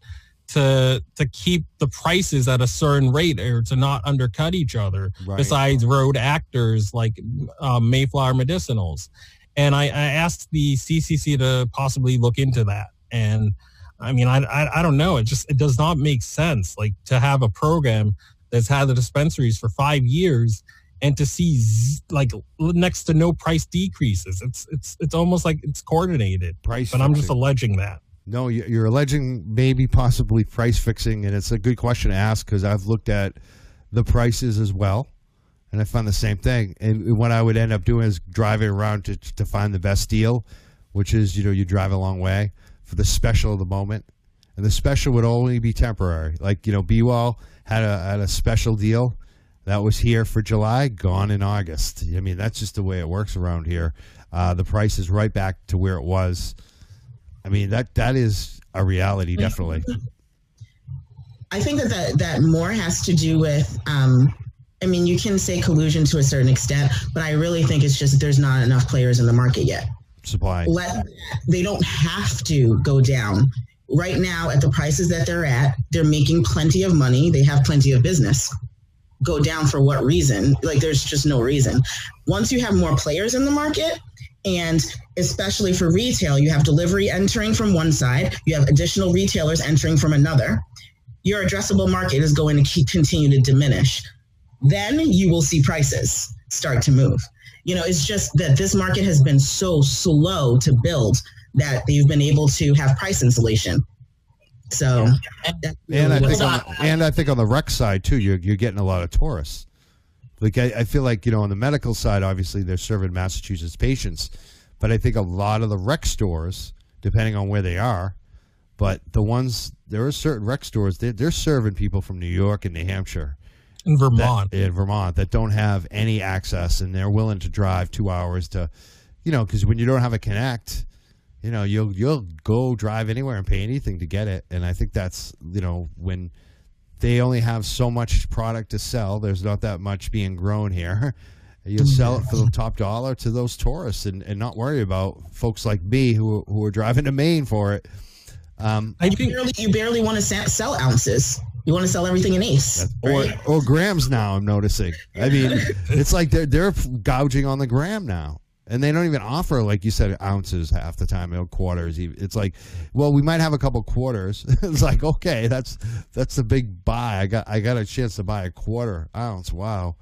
S1: to to keep the prices at a certain rate or to not undercut each other.
S5: Right.
S1: Besides road actors like um, Mayflower Medicinals, and I, I asked the CCC to possibly look into that. And I mean, I, I I don't know. It just it does not make sense. Like to have a program that's had the dispensaries for five years and to see z- like next to no price decreases. It's it's it's almost like it's coordinated.
S5: Price
S1: But I'm just alleging that.
S5: No, you- you're alleging maybe possibly price fixing, and it's a good question to ask because I've looked at the prices as well, and I found the same thing. And what I would end up doing is driving around to to find the best deal, which is you know you drive a long way for the special of the moment, and the special would only be temporary. Like you know, B-Wall had a had a special deal that was here for July, gone in August. I mean, that's just the way it works around here. Uh, the price is right back to where it was. I mean, that that is a reality, definitely.
S8: I think that that, that more has to do with, um, I mean, you can say collusion to a certain extent, but I really think it's just there's not enough players in the market yet.
S5: Supply.
S8: Let they don't have to go down. Right now, at the prices that they're at, they're making plenty of money. They have plenty of business. Go down for what reason? Like, there's just no reason. Once you have more players in the market, and especially for retail, you have delivery entering from one side, you have additional retailers entering from another. Your addressable market is going to keep, continue to diminish. Then you will see prices start to move. You know, it's just that this market has been so slow to build that they've been able to have price insulation. So, that's
S5: And I think, on, and I think on the rec side too, you're you're getting a lot of tourists. Like I, I feel like you know on the medical side, obviously they're serving Massachusetts patients, but I think a lot of the rec stores, depending on where they are, but the ones there are certain rec stores they're, they're serving people from New York and New Hampshire,
S1: In
S5: that-
S1: Vermont.
S5: in Vermont that don't have any access, and they're willing to drive two hours to, you know, because when you don't have a connect, you know, you'll you'll go drive anywhere and pay anything to get it, and I think that's you know when they only have so much product to sell, there's not that much being grown here. You'll sell it for the top dollar to those tourists, and, and not worry about folks like me who who are driving to Maine for it. Um,
S8: you barely, you barely want to sa- sell ounces. You want to sell everything in ace. right?
S5: or or grams now. I'm noticing. I mean, it's like they're they're gouging on the gram now, and they don't even offer like you said ounces half the time or quarters. It's like, well, we might have a couple quarters. it's like okay, that's that's the big buy. I got I got a chance to buy a quarter ounce. Wow.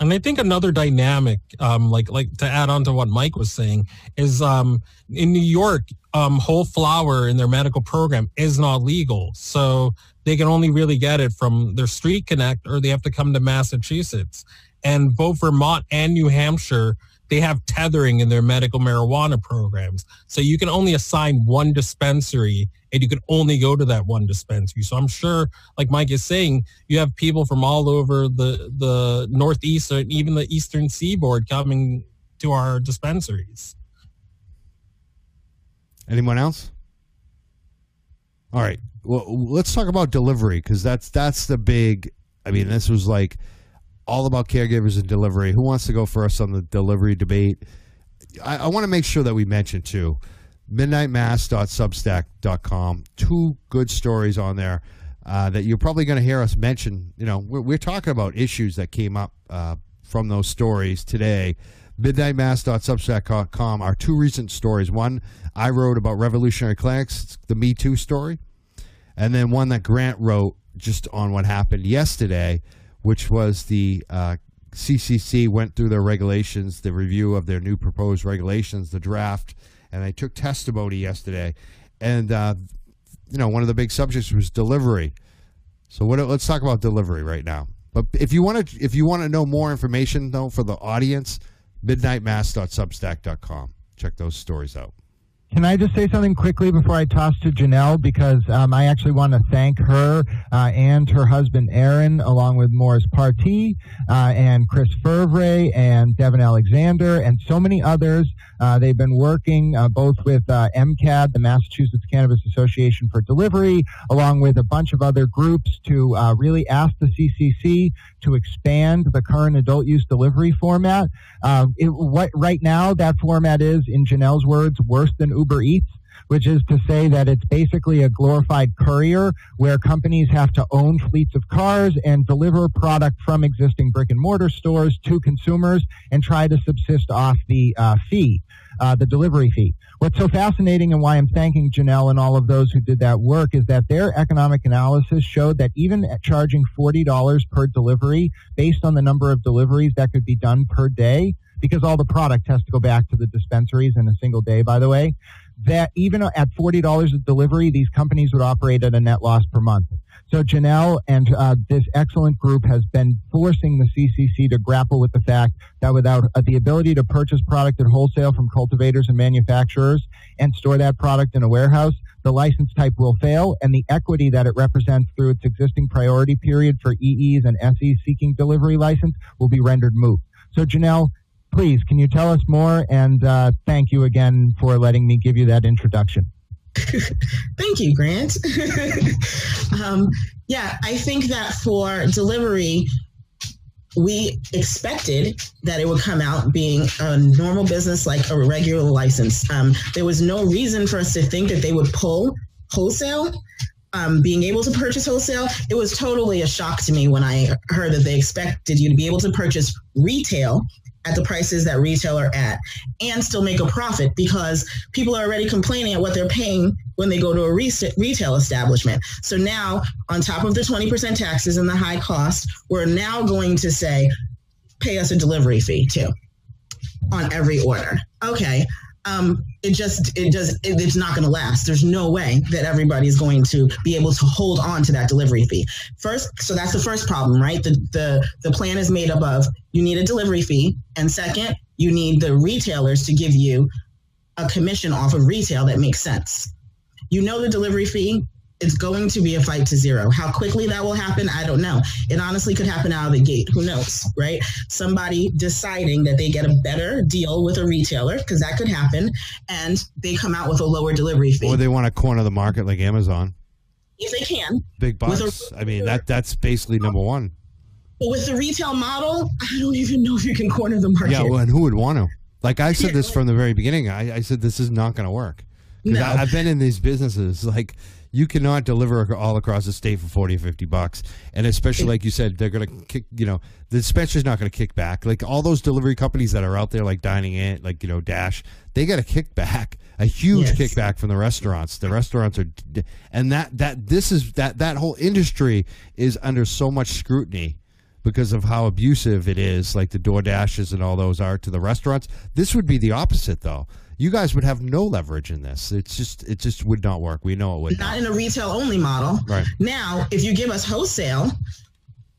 S1: And I think another dynamic, um, like like to add on to what Mike was saying, is um, in New York, um, whole flower in their medical program is not legal, so they can only really get it from their street connect, or they have to come to Massachusetts. And both Vermont and New Hampshire, they have tethering in their medical marijuana programs, so you can only assign one dispensary, and you can only go to that one dispensary. So I'm sure, like Mike is saying, you have people from all over the the northeast and even the eastern seaboard coming to our dispensaries.
S5: Anyone else? All right. Well, let's talk about delivery because that's that's the big. I mean, this was like all about caregivers and delivery. Who wants to go first on the delivery debate? I, I want to make sure that we mention too midnightmass.substack.com. Two good stories on there uh, that you're probably going to hear us mention. You know, we're, we're talking about issues that came up uh, from those stories today. Midnightmass.substack.com are two recent stories. One I wrote about revolutionary clinics, the Me Too story, and then one that Grant wrote just on what happened yesterday, which was the uh, CCC went through their regulations, the review of their new proposed regulations, the draft, and they took testimony yesterday. And uh, you know, one of the big subjects was delivery. So what, let's talk about delivery right now. But if you want to, if you want to know more information though for the audience, midnightmass.substack.com. Check those stories out.
S6: Can I just say something quickly before I toss to Janelle? Because um, I actually want to thank her uh, and her husband Aaron, along with Morris Party uh, and Chris Fervray and Devin Alexander and so many others. Uh, they've been working uh, both with uh, MCAD, the Massachusetts Cannabis Association for Delivery, along with a bunch of other groups to uh, really ask the CCC to expand the current adult use delivery format. It, what right now that format is, in Janelle's words, worse than Uber Eats, which is to say that it's basically a glorified courier where companies have to own fleets of cars and deliver product from existing brick and mortar stores to consumers and try to subsist off the uh, fee, uh, the delivery fee. What's so fascinating and why I'm thanking Janelle and all of those who did that work is that their economic analysis showed that even at charging $40 per delivery based on the number of deliveries that could be done per day, because all the product has to go back to the dispensaries in a single day, by the way, that even at $40 a delivery, these companies would operate at a net loss per month. So Janelle and uh, this excellent group has been forcing the CCC to grapple with the fact that without uh, the ability to purchase product at wholesale from cultivators and manufacturers and store that product in a warehouse, the license type will fail, and the equity that it represents through its existing priority period for EEs and SEs seeking delivery license will be rendered moot. So Janelle, please, can you tell us more? And uh, thank you again for letting me give you that introduction.
S8: thank you, Grant. um, yeah, I think that for delivery, we expected that it would come out being a normal business like a regular license. Um, there was no reason for us to think that they would pull wholesale. Um, being able to purchase wholesale, it was totally a shock to me when I heard that they expected you to be able to purchase retail at the prices that retail are at and still make a profit because people are already complaining at what they're paying when they go to a re- retail establishment. So now, on top of the 20% taxes and the high cost, we're now going to say, pay us a delivery fee too on every order. Okay um, it just it does it, it's not going to last. There's no way that everybody's going to be able to hold on to that delivery fee. First, so that's the first problem, right? The the the plan is made up of you need a delivery fee, and second, you need the retailers to give you a commission off of retail that makes sense. You know the delivery fee it's going to be a fight to zero. How quickly that will happen, I don't know. It honestly could happen out of the gate. Who knows, right? Somebody deciding that they get a better deal with a retailer, because that could happen, and they come out with a lower delivery fee.
S5: Or they want to corner the market like Amazon.
S8: If they can.
S5: Big bucks. A, I mean, that that's basically number one.
S8: But with the retail model, I don't even know if you can corner the market.
S5: Yeah, well, and who would want to? Like I said this from the very beginning. I, I said this is not going to work. No. I, I've been in these businesses. Like you cannot deliver all across the state for 40 or 50 bucks. And especially like you said they're going to kick you know the dispenser's not going to kick back. Like all those delivery companies that are out there like dining in like you know dash they got a kickback a huge yes. kickback from the restaurants. The restaurants are and that that this is that that whole industry is under so much scrutiny because of how abusive it is like the door dashes and all those are to the restaurants. This would be the opposite though you guys would have no leverage in this. It's just it just would not work. We know it would
S8: not, not. in a retail only model.
S5: Right.
S8: Now, if you give us wholesale,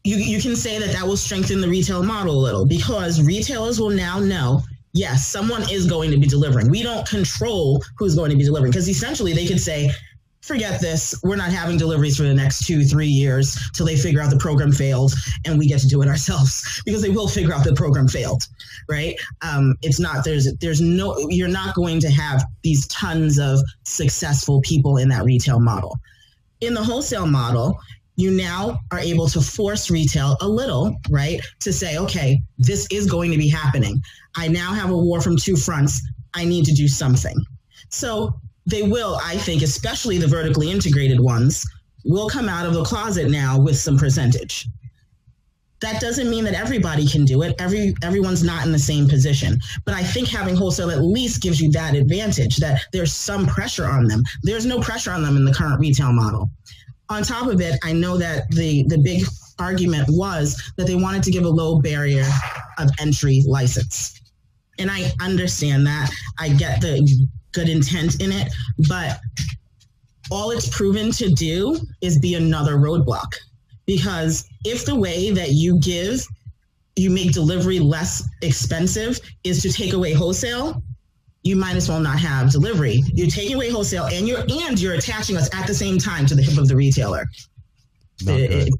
S8: you you can say that that will strengthen the retail model a little because retailers will now know yes, someone is going to be delivering. We don't control who's going to be delivering because essentially they could say, forget this. We're not having deliveries for the next two, three years till they figure out the program failed and we get to do it ourselves because they will figure out the program failed, right? Um, it's not, there's, there's no, you're not going to have these tons of successful people in that retail model. In the wholesale model, you now are able to force retail a little, right? To say, okay, this is going to be happening. I now have a war from two fronts. I need to do something So they will, I think, especially the vertically integrated ones, will come out of the closet now with some percentage. That doesn't mean that everybody can do it. Every everyone's not in the same position. But I think having wholesale at least gives you that advantage that there's some pressure on them. There's no pressure on them in the current retail model. On top of it, I know that the the big argument was that they wanted to give a low barrier of entry license. And I understand that. I get the good intent in it, but all it's proven to do is be another roadblock. Because if the way that you give, you make delivery less expensive is to take away wholesale, you might as well not have delivery. You're taking away wholesale and you're and you're attaching us at the same time to the hip of the retailer. It, it,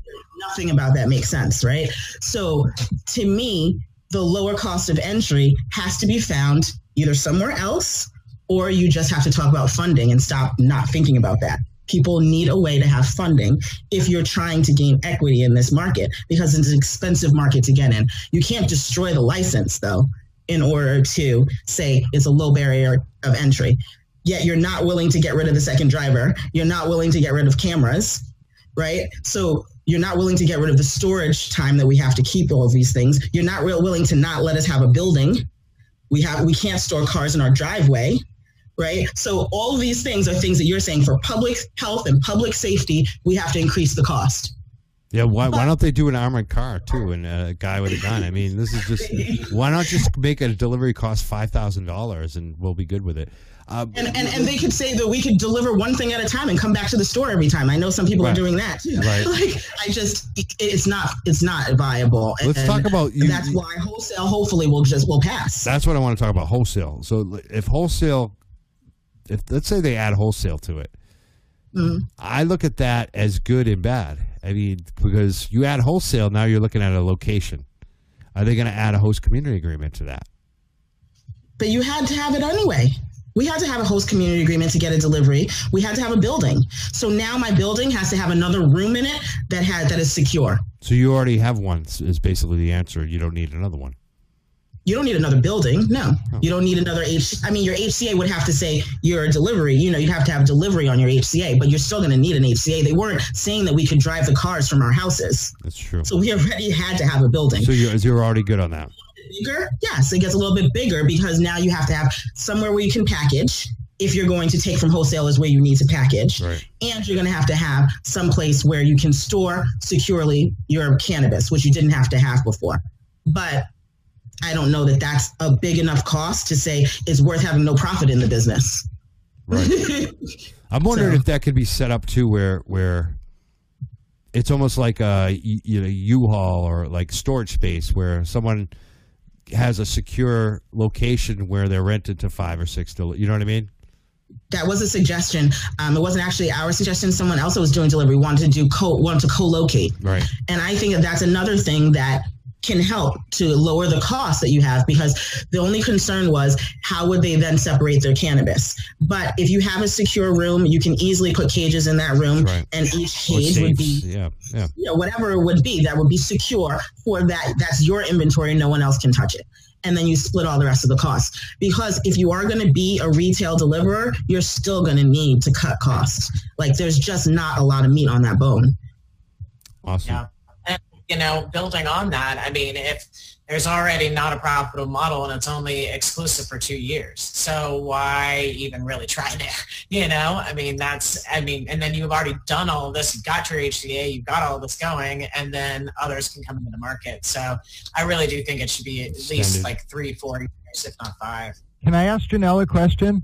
S8: nothing about that makes sense, right? So to me, the lower cost of entry has to be found either somewhere else or you just have to talk about funding and stop not thinking about that. People need a way to have funding if you're trying to gain equity in this market because it's an expensive market to get in. You can't destroy the license though in order to say it's a low barrier of entry. Yet you're not willing to get rid of the second driver. You're not willing to get rid of cameras, right? So you're not willing to get rid of the storage time that we have to keep all of these things. You're not real willing to not let us have a building. We have we can't store cars in our driveway right? So all these things are things that you're saying for public health and public safety, we have to increase the cost.
S5: Yeah, why, why don't they do an armored car too and a guy with a gun? I mean, this is just why not just make a delivery cost five thousand dollars and we'll be good with it.
S8: Uh, and, and and they could say that we could deliver one thing at a time and come back to the store every time. I know some people right. are doing that too.
S5: Right.
S8: Like I just it's not it's not viable.
S5: Let's
S8: and
S5: talk about
S8: you. That's why wholesale hopefully will just will pass.
S5: That's what I want to talk about wholesale. So if wholesale if let's say they add wholesale to it, mm-hmm. I look at that as good and bad. I mean, because you add wholesale, now you're looking at a location. Are they going to add a host community agreement to that?
S8: But you had to have it anyway. We had to have a host community agreement to get a delivery. We had to have a building. So now my building has to have another room in it that had that is secure.
S5: So you already have one is basically the answer. You don't need another one
S8: you don't need another building. No, you don't need another H. I mean, your HCA would have to say you're delivery. You know, you'd have to have delivery on your HCA, but you're still going to need an HCA. They weren't saying that we could drive the cars from our houses.
S5: That's true.
S8: So we already had to have a building.
S5: So you're, you're already good on that.
S8: Bigger, yes, it gets a little bit bigger because now you have to have somewhere where you can package. If you're going to take from wholesalers where you need to package,
S5: right.
S8: and you're going to have to have some place where you can store securely your cannabis, which you didn't have to have before. But I don't know that that's a big enough cost to say it's worth having no profit in the business.
S5: Right. I'm wondering so. if that could be set up too, where where it's almost like a you know U-Haul or like storage space where someone has a secure location where they're rented to five or six. You know what I mean?
S8: that was a suggestion. Um, it wasn't actually our suggestion. Someone else that was doing delivery wanted to do co wanted to co-locate.
S5: Right.
S8: And I think that that's another thing that can help to lower the cost that you have because the only concern was how would they then separate their cannabis. But if you have a secure room, you can easily put cages in that room,
S5: right.
S8: and each cage would be
S5: yeah, yeah.
S8: You know, whatever it would be that would be secure for that. That's your inventory. No one else can touch it. And then you split all the rest of the costs. Because if you are going to be a retail deliverer, you're still going to need to cut costs. Like there's just not a lot of meat on that bone.
S5: Awesome.
S7: Yeah you know, building on that, I mean, if there's already not a profitable model and it's only exclusive for two years, so why even really try there? You know, I mean, that's, I mean, and then you've already done all of this, you've got your HCA, you've got all this going, and then others can come into the market. So I really do think it should be at least like three, four years, if not five.
S6: Can I ask Janelle a question?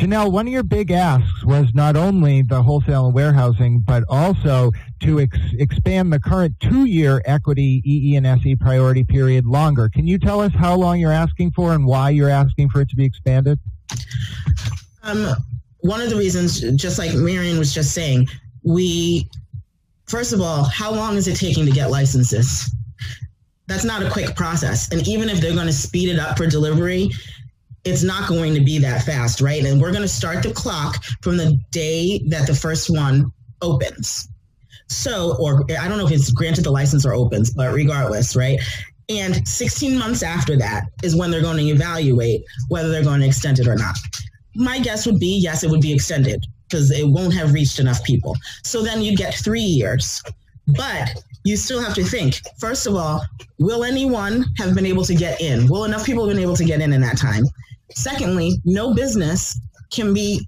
S6: Janelle, one of your big asks was not only the wholesale and warehousing, but also to ex- expand the current two-year equity EE and SE priority period longer. Can you tell us how long you're asking for and why you're asking for it to be expanded?
S8: Um, one of the reasons, just like Marion was just saying, we, first of all, how long is it taking to get licenses? That's not a quick process. And even if they're going to speed it up for delivery, it's not going to be that fast, right? And we're going to start the clock from the day that the first one opens. So, or I don't know if it's granted the license or opens, but regardless, right? And 16 months after that is when they're going to evaluate whether they're going to extend it or not. my guess would be yes, it would be extended because it won't have reached enough people. So then you'd get three years. But you still have to think first of all, will anyone have been able to get in? Will enough people have been able to get in in that time? Secondly, no business can be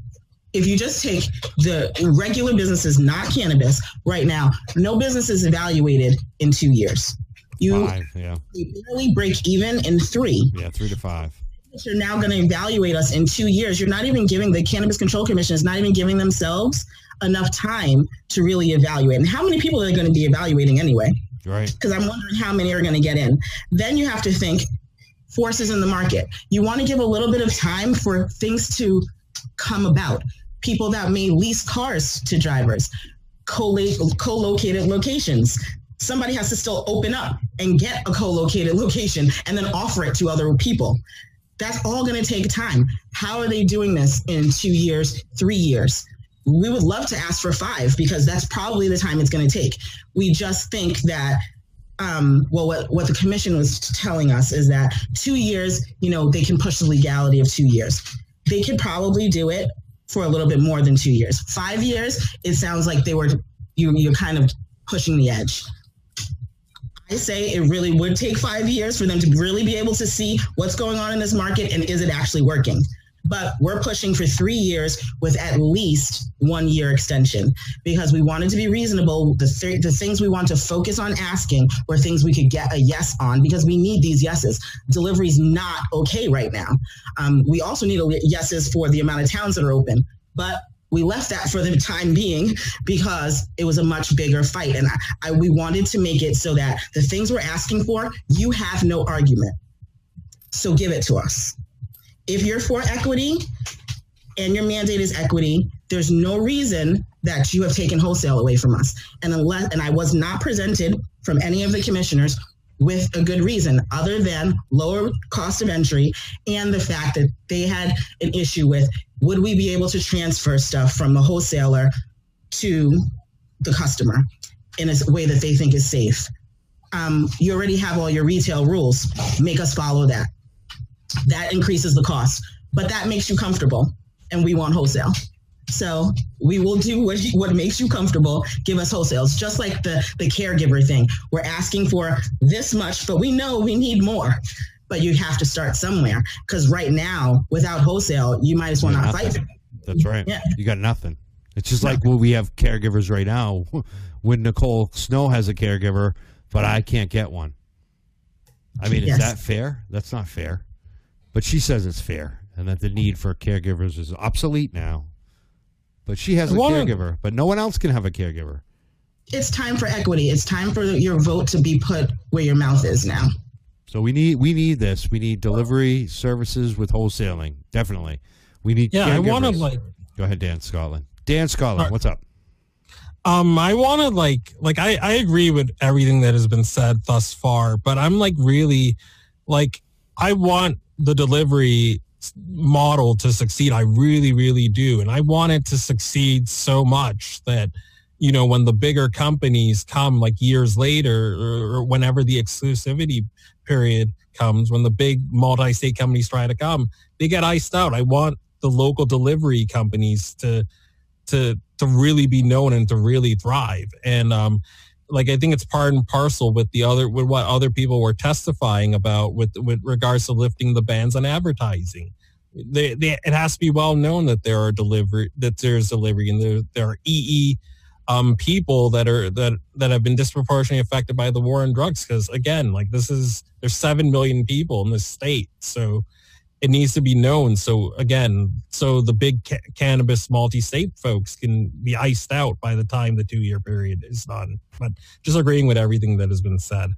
S8: if you just take the regular businesses, not cannabis, right now, no business is evaluated in two years. You
S5: Five, yeah,
S8: barely break even in three.
S5: yeah, three to five.
S8: You're now going to evaluate us in two years. You're not even giving the Cannabis Control Commission is not even giving themselves enough time to really evaluate. And how many people are they going to be evaluating anyway?
S5: Right.
S8: Because I'm wondering how many are going to get in. Then you have to think forces in the market. You want to give a little bit of time for things to come about. People that may lease cars to drivers, co located locations. Somebody has to still open up and get a co located location and then offer it to other people. That's all going to take time. How are they doing this in two years, three years? We would love to ask for five because that's probably the time it's going to take. We just think that um, well, what, what the commission was telling us is that two years, you know, they can push the legality of two years. They could probably do it for a little bit more than two years. Five years, it sounds like they were, you, you're kind of pushing the edge. I say it really would take five years for them to really be able to see what's going on in this market and is it actually working. But we're pushing for three years with at least one year extension because we wanted to be reasonable. The, th- the things we want to focus on asking were things we could get a yes on because we need these yeses. Delivery is not okay right now. Um, we also need a yeses for the amount of towns that are open. But we left that for the time being because it was a much bigger fight. And I, I, we wanted to make it so that the things we're asking for, you have no argument. So give it to us. If you're for equity and your mandate is equity, there's no reason that you have taken wholesale away from us. And unless, and I was not presented from any of the commissioners with a good reason other than lower cost of entry and the fact that they had an issue with would we be able to transfer stuff from the wholesaler to the customer in a way that they think is safe. Um, you already have all your retail rules. Make us follow that. That increases the cost, but that makes you comfortable, and we want wholesale. So we will do what, what makes you comfortable. Give us wholesales, just like the the caregiver thing. We're asking for this much, but we know we need more. But you have to start somewhere because right now, without wholesale, you might as well not fight.
S5: That's right.
S8: Yeah.
S5: You got nothing. It's just like when we have caregivers right now. When Nicole Snow has a caregiver, but I can't get one. I mean, is that fair? That's not fair. But she says it's fair, and that the need for caregivers is obsolete now. But she has a
S1: One-
S5: caregiver, but no one else can have a caregiver.
S8: It's time for equity. It's time for your vote to be put where your mouth is now.
S5: So we need we need this. We need delivery services with wholesaling. Definitely. We need.
S1: Yeah, I want to like
S5: Go ahead, Dan Scotland. Dan Scotland,
S1: Alright.
S5: what's up?
S1: Um, I want to like, like I, I agree with everything that has been said thus far, but I'm like really, like, I want the delivery model to succeed. I really, really do, and I want it to succeed so much that, you know, when the bigger companies come, like years later, or, whenever the exclusivity period comes, when the big multi-state companies try to come, they get iced out. I want the local delivery companies to to to really be known and to really thrive. And um, like I think it's part and parcel with the other with what other people were testifying about with with regards to lifting the bans on advertising. They, they, it has to be well known that there are delivery that there's delivery and there there are EE um, people that are that that have been disproportionately affected by the war on drugs. Because again, like this is there's seven million people in this state, so it needs to be known. So again, so the big ca- cannabis multi-state folks can be iced out by the time the two-year period is done. But just agreeing with everything that has been said.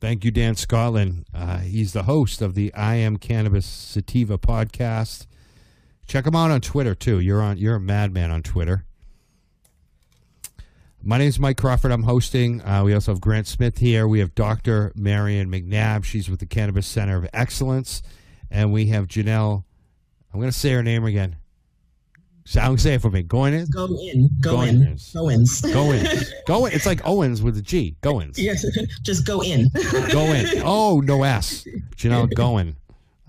S5: Thank you, Dan Scotland. Uh, he's the host of the I Am Cannabis Sativa podcast. Check him out on Twitter too. You're on. You're a madman on Twitter. My name is Mike Crawford. I'm hosting. Uh, we also have Grant Smith here. We have Dr. Marion McNabb. She's with the Cannabis Center of Excellence, and we have Janelle. I'm going to say her name again. Sound say it for me. Going in.
S8: Go in, go in,
S5: Goins.
S8: go ins.
S5: Go in. Go in. It's like Owens with a G. Goins.
S8: yes, just go in.
S5: Go in. Oh, no S. Janelle Goin.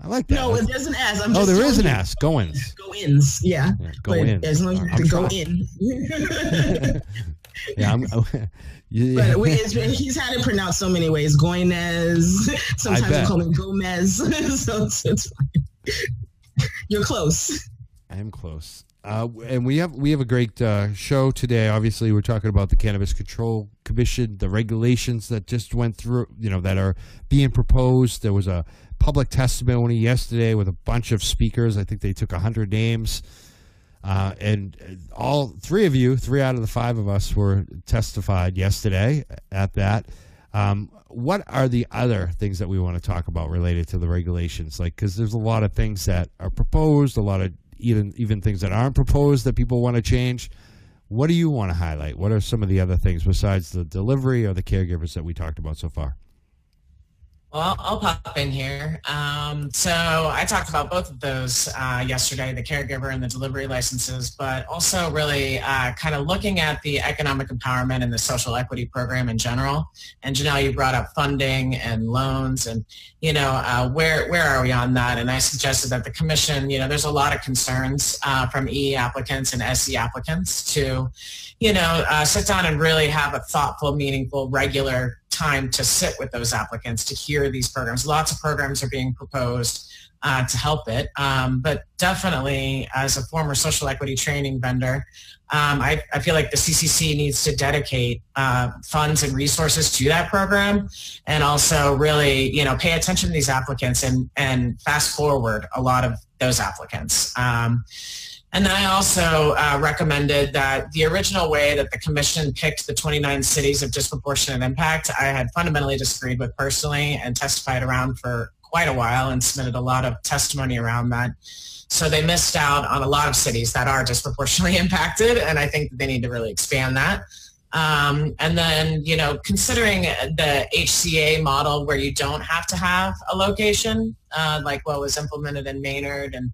S5: I like that.
S8: No, there's an S. I'm
S5: oh, there is an. S. Goins.
S8: Go ins, yeah.
S5: Yeah, go
S8: but
S5: in.
S8: As long as you to go in.
S5: Yeah, I'm. yeah.
S8: But we, it's, he's had it pronounced so many ways. Goinez. Sometimes
S5: bet.
S8: we call him Gomez. so it's, it's fine. You're close.
S5: I am close. Uh, and we have we have a great uh, show today. Obviously, we're talking about the Cannabis Control Commission, the regulations that just went through, you know, that are being proposed. There was a public testimony yesterday with a bunch of speakers. I think they took hundred names, uh, and all three of you, three out of the five of us, were testified yesterday at that. Um, what are the other things that we want to talk about related to the regulations? Like, because there's a lot of things that are proposed, a lot of even even things that aren't proposed that people want to change. What do you want to highlight? What are some of the other things besides the delivery or the caregivers that we talked about so far?
S7: Well, I'll pop in here. Um, so I talked about both of those uh, yesterday, the caregiver and the delivery licenses, but also really uh, kind of looking at the economic empowerment and the social equity program in general. And Janelle, you brought up funding and loans and, you know, uh, where, where are we on that? And I suggested that the commission, you know, there's a lot of concerns uh, from EE applicants and SE applicants to, you know, uh, sit down and really have a thoughtful, meaningful, regular time to sit with those applicants to hear these programs. Lots of programs are being proposed uh, to help it, um, but definitely as a former social equity training vendor, um, I, I, feel like the CCC needs to dedicate uh, funds and resources to that program, and also really, you know, pay attention to these applicants and and fast forward a lot of those applicants. Um, and then I also uh, recommended that the original way that the commission picked the 29 cities of disproportionate impact, I had fundamentally disagreed with personally and testified around for quite a while and submitted a lot of testimony around that. So they missed out on a lot of cities that are disproportionately impacted, and I think that they need to really expand that. Um, and then, you know, considering the HCA model where you don't have to have a location, uh, like what was implemented in Maynard and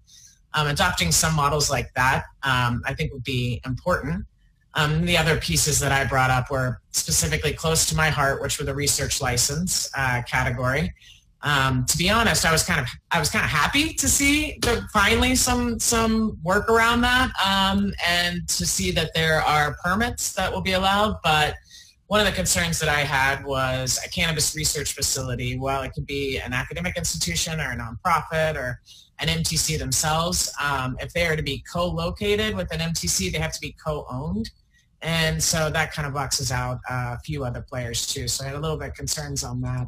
S7: um, adopting some models like that, um, I think would be important. Um, the other pieces that I brought up were specifically close to my heart, which were the research license uh, category. Um, to be honest, I was kind of I was kind of happy to see the, finally some some work around that, um, and to see that there are permits that will be allowed. But one of the concerns that I had was a cannabis research facility. While it could be an academic institution or a nonprofit or an MTC themselves. Um, if they are to be co-located with an MTC, they have to be co-owned. And so that kind of boxes out a few other players too. So I had a little bit of concerns on that.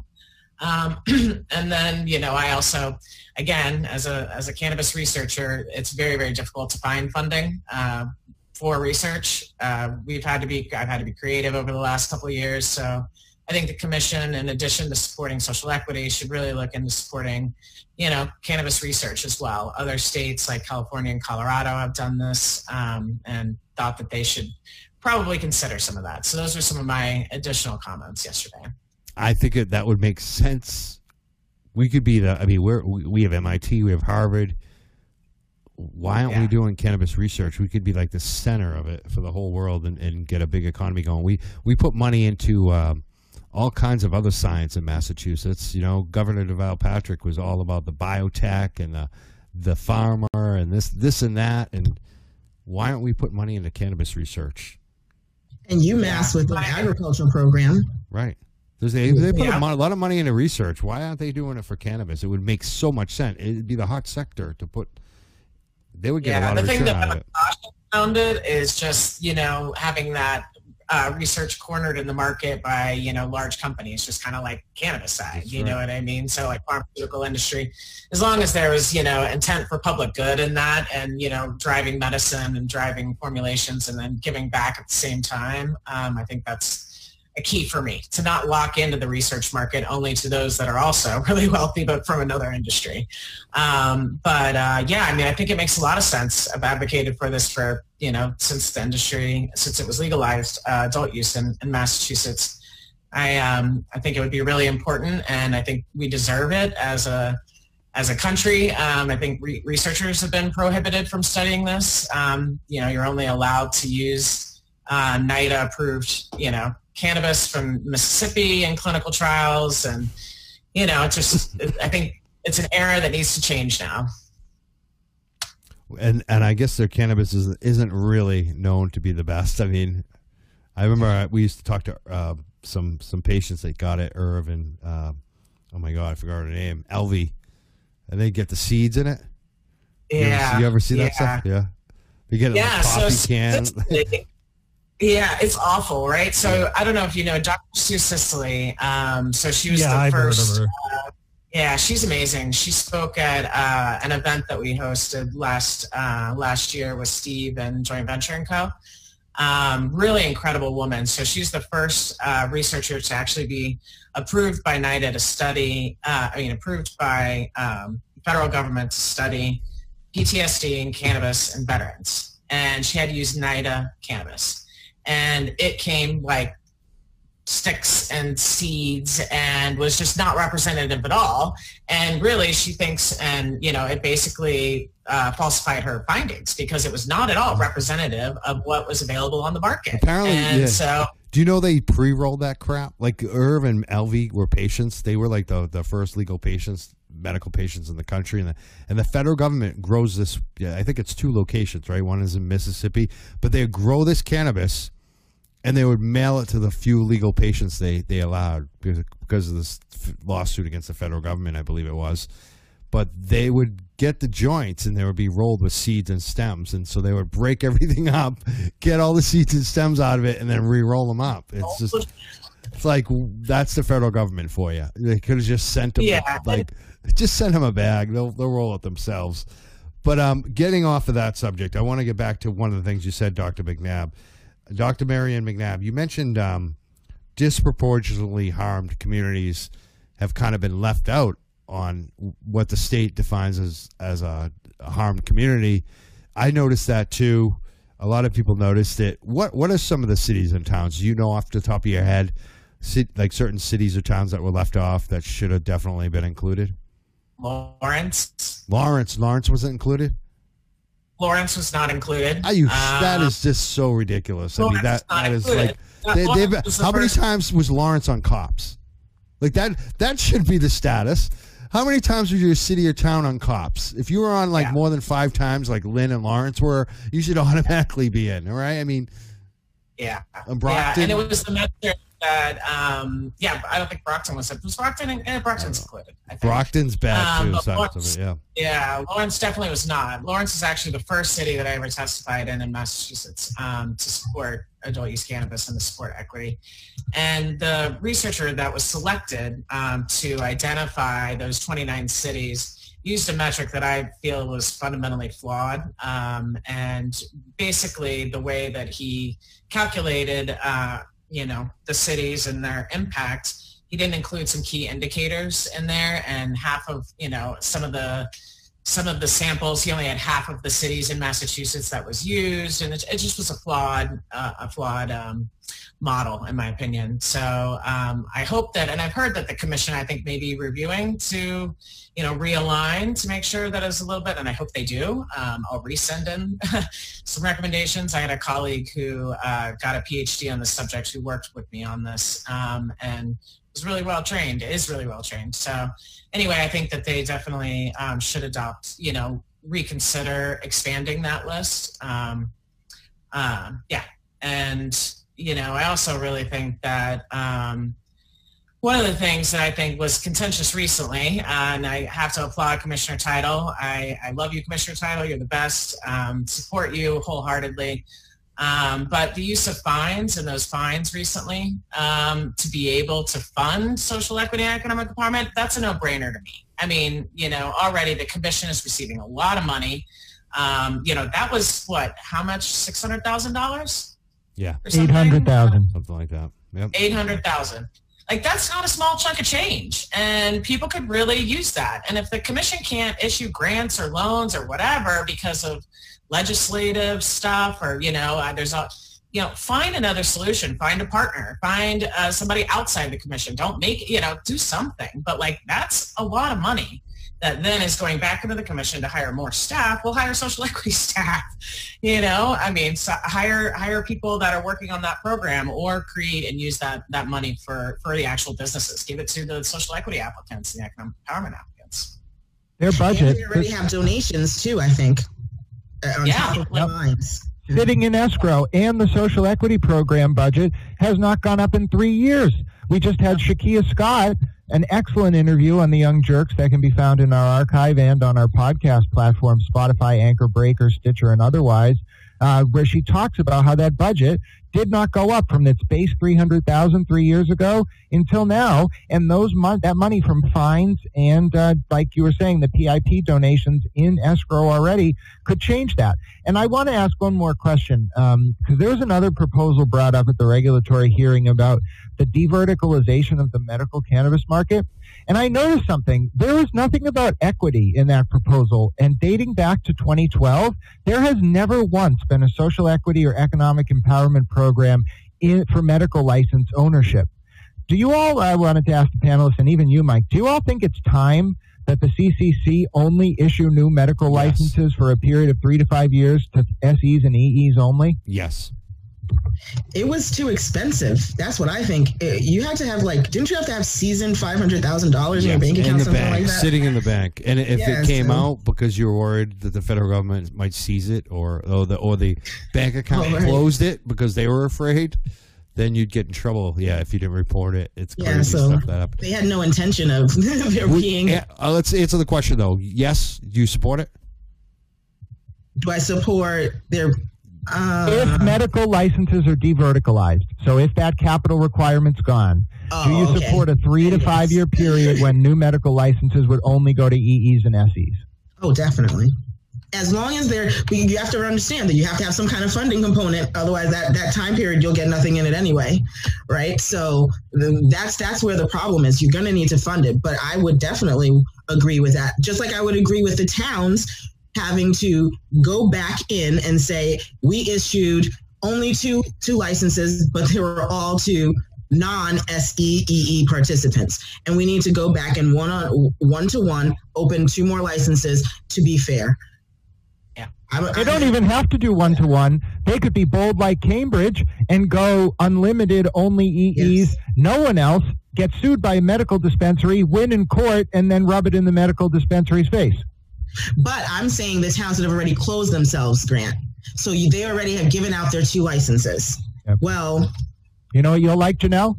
S7: Um, and then, you know, I also, again, as a, as a cannabis researcher, it's very, very difficult to find funding uh, for research. Uh, we've had to be, I've had to be creative over the last couple of years. So I think the commission, in addition to supporting social equity, should really look into supporting, you know, cannabis research as well. Other states like California and Colorado have done this um, and thought that they should probably consider some of that. So those are some of my additional comments yesterday.
S5: I think that would make sense. We could be the. I mean, we're we, we have MIT, we have Harvard. Why aren't we doing cannabis research? We could be like the center of it for the whole world and, and get a big economy going. We we put money into um, all kinds of other science in Massachusetts. You know, Governor Deval Patrick was all about the biotech and the the pharma and this this and that. And why aren't we putting money into cannabis research?
S8: And UMass with the agricultural program.
S5: Right. There's they, they put
S7: Yeah.
S5: a, mon- a lot of money into research. Why aren't they doing it for cannabis? It would make so much sense. It'd be the hot sector to put. They would get a lot
S7: the
S5: of
S7: thing
S5: return
S7: that
S5: out of
S7: I'm
S5: it.
S7: cautious around it is just, you know, having that uh, research cornered in the market by, you know, large companies, just kind of like cannabis side,
S5: That's
S7: you know what I mean? So like pharmaceutical industry, as long as there was, you know, intent for public good in that and, you know, driving medicine and driving formulations and then giving back at the same time, um, I think that's a key for me to not lock into the research market only to those that are also really wealthy but from another industry. Um, but uh, yeah, I mean, I think it makes a lot of sense. I've advocated for this for you know since the industry since it was legalized uh, adult use in, in Massachusetts. I um, I think it would be really important, and I think we deserve it as a as a country. Um, I think re- researchers have been prohibited from studying this. Um, you know, you're only allowed to use uh, NIDA approved, you know, cannabis from Mississippi in clinical trials. And, you know, it's just, I think it's an era that needs to change now.
S5: And and I guess their cannabis is, isn't really known to be the best. I mean, I remember we used to talk to uh, some some patients that got it, Irv and uh, oh my god, I forgot her name, Elvy, and they get the seeds in it.
S7: Yeah,
S5: you ever, you ever see
S7: yeah.
S5: that stuff? Yeah, they get it
S7: yeah,
S5: coffee
S7: so
S5: can.
S7: Yeah, it's awful, right? So I don't know if you know Dr. Sue Sisley. Um, so she was
S1: Yeah,
S7: the
S1: I've heard of
S7: first.
S1: her.
S7: Uh, yeah, she's amazing. She spoke at uh, an event that we hosted last uh, last year with Steve and Joint Venture and Co. Um, really incredible woman. So she's the first uh, researcher to actually be approved by NIDA to study. Uh, I mean, approved by um, federal government to study PTSD and cannabis and veterans. And she had to use NIDA cannabis and it came like sticks and seeds and was just not representative at all. And really, she thinks, and you know, it basically uh, falsified her findings because it was not at all representative of what was available on the market.
S5: Apparently,
S7: and
S5: yeah.
S7: so
S5: Do you know they pre-rolled that crap? Like Irv and Elvy were patients. They were like the, the first legal patients, medical patients in the country, and the and the federal government grows this. Yeah, I think it's two locations, right? One is in Mississippi, but they grow this cannabis, and they would mail it to the few legal patients they they allowed because because of this f- lawsuit against the federal government, I believe it was. But they would get the joints and they would be rolled with seeds and stems, and so they would break everything up, get all the seeds and stems out of it, and then re-roll them up. It's just it's like that's the federal government for you. They could have just sent them,
S7: Yeah.
S5: like just send them a bag. They'll they'll roll it themselves. But um, getting off of that subject, I want to get back to one of the things you said, Dr. McNabb, Dr. Marion McNabb. You mentioned um, disproportionately harmed communities have kind of been left out on what the state defines as as a, a harmed community. I noticed that too. A lot of people noticed it. What what are some of the cities and towns you know off the top of your head? Like certain cities or towns that were left off that should have definitely been included.
S7: Lawrence,
S5: Lawrence, Lawrence wasn't included.
S7: Lawrence was not included.
S5: Are you? that
S7: Uh,
S5: is just so ridiculous. I mean,
S7: Lawrence
S5: that that is
S7: included.
S5: like they, how many
S7: first-
S5: times was Lawrence on cops? Like that that should be the status. How many times was your city or town on cops? If you were on like
S7: Yeah.
S5: more than five times, like Lynn and Lawrence were, you should automatically be in. All right. I mean,
S7: Yeah.
S5: And
S7: Yeah,
S5: Brockton?
S7: and it was the that, um, yeah, I don't think Brockton was, was Brockton, and, and Brockton's included. I think.
S5: Brockton's bad
S7: Um,
S5: too.
S7: Lawrence-
S5: so, yeah.
S7: Yeah, Lawrence definitely was not. Lawrence is actually the first city that I ever testified in in Massachusetts um, to support adult use cannabis and to support equity. And the researcher that was selected um, to identify those 29 cities used a metric that I feel was fundamentally flawed. Um, and basically the way that he calculated, uh, you know, the cities and their impact he didn't include some key indicators in there and half of you know some of the some of the samples he only had half of the cities in massachusetts that was used and it, it just was a flawed uh, a flawed um, model in my opinion. So um, i hope that and i've heard that the commission i think may be reviewing to you know realign to make sure that is a little bit and i hope they do. Um, i'll resend in some recommendations. I had a colleague who uh, got a phd on the subject who worked with me on this um, and was really well trained, is really well trained. So anyway, I think that they definitely um, should adopt, you know, reconsider expanding that list. Um, um, yeah. And, you know, I also really think that um, one of the things that I think was contentious recently, uh, and I have to applaud Commissioner Title. I, I love you, Commissioner Title. You're the best. Um, support you wholeheartedly. Um, but the use of fines and those fines recently um, to be able to fund social equity and economic empowerment, that's a no-brainer to me. I mean, you know, already the commission is receiving a lot of money. Um, you know, that was what, how much? $600,000?
S5: Yeah.
S7: or something?
S6: 800,000.
S5: Something like that. Yep.
S7: 800,000. Like that's not a small chunk of change and people could really use that. And if the commission can't issue grants or loans or whatever because of legislative stuff or, you know, uh, there's a, you know, find another solution, find a partner, find uh, somebody outside the commission. Don't make, you know, do something. But like that's a lot of money that then is going back into the commission to hire more staff. We'll hire social equity staff. You know, I mean, so hire hire people that are working on that program, or create and use that that money for for the actual businesses. Give it to the social equity applicants and the economic empowerment applicants.
S6: Their
S8: And
S6: budget
S8: we already have donations too, I think, Uh, on
S7: Yeah.
S8: top of
S6: Yep.
S8: lines.
S6: sitting in escrow and the social equity program budget has not gone up in three years. We just had Shakia Scott, an excellent interview on the Young Jerks that can be found in our archive and on our podcast platform, Spotify, Anchor, Breaker, Stitcher, and otherwise, uh, where she talks about how that budget did not go up from its base 300,000 three years ago until now. And those mon- that money from fines and, uh, like you were saying, the PIP donations in escrow already could change that. And I want to ask one more question because there was another proposal brought up at the regulatory hearing about the deverticalization of the medical cannabis market. And I noticed something. There was nothing about equity in that proposal. And dating back to 2012, there has never once been a social equity or economic empowerment program in, for medical license ownership. Do you all, I wanted to ask the panelists and even you, Mike, do you all think it's time that the CCC only issue new medical
S5: Yes.
S6: licenses for a period of three to five years to SEs and EEs only?
S5: Yes.
S8: It was too expensive. That's what I think. Uh, You had to have like, didn't you have to have seasoned five hundred thousand dollars in your bank
S5: in
S8: account,
S5: the
S8: something
S5: bank,
S8: like that?
S5: sitting in the bank, and if
S8: Yeah,
S5: it came
S8: so-
S5: out because you were worried that the federal government might seize it, or or the or the bank account
S8: right.
S5: closed it because they were afraid, then you'd get in trouble. Yeah, if you didn't report it, it's
S8: Yeah, so-
S5: stuff that happened.
S8: They had no intention of there being.
S5: yeah, uh, let's answer the question though. Yes, do you support it?
S8: Do I support their? Uh,
S6: if medical licenses are deverticalized, so if that capital requirement's gone,
S8: oh,
S6: do you
S8: okay.
S6: support a three to five year period when new medical licenses would only go to EEs and SEs?
S8: Oh, definitely. As long as they're, you have to understand that you have to have some kind of funding component. Otherwise, that, that time period you'll get nothing in it anyway, right? So the, that's that's where the problem is. You're going to need to fund it. But I would definitely agree with that. Just like I would agree with the towns having to go back in and say we issued only two two licenses, but they were all to non SEEE participants, and we need to go back and one on one to one open two more licenses to be fair.
S7: Yeah.
S8: I'm,
S6: They don't even have to do one to one. They could be bold like Cambridge and go unlimited only EEs.
S8: Yes.
S6: No one else gets sued by a medical dispensary, win in court, and then rub it in the medical dispensary's face.
S8: But I'm saying the towns that have already closed themselves, Grant. So you, they already have given out their two licenses.
S6: Yep.
S8: Well,
S6: You know what you'll like, Janelle?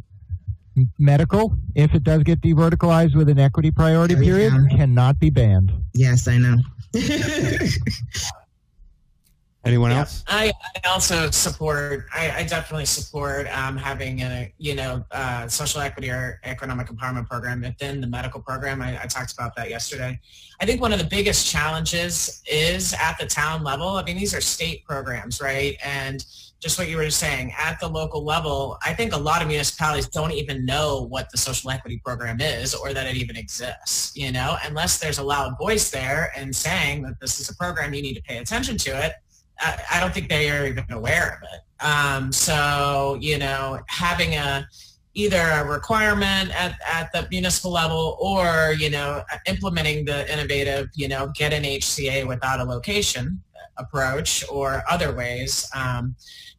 S6: Medical, if it does get deverticalized with an equity priority period, cannot be banned.
S8: yes, I know.
S5: Anyone
S7: Yeah.
S5: else?
S7: I, I also support. I, I definitely support um, having a you know uh, social equity or economic empowerment program within the medical program. I, I talked about that yesterday. I think one of the biggest challenges is at the town level. I mean, these are state programs, right? And just what you were saying at the local level, I think a lot of municipalities don't even know what the social equity program is or that it even exists. You know, unless there's a loud voice there and saying that this is a program you need to pay attention to it. I, don't think they are even aware of it. Um, so, you know, having a either a requirement at, at the municipal level or, you know, implementing the innovative, you know, get an HCA without a location approach or other ways. Um,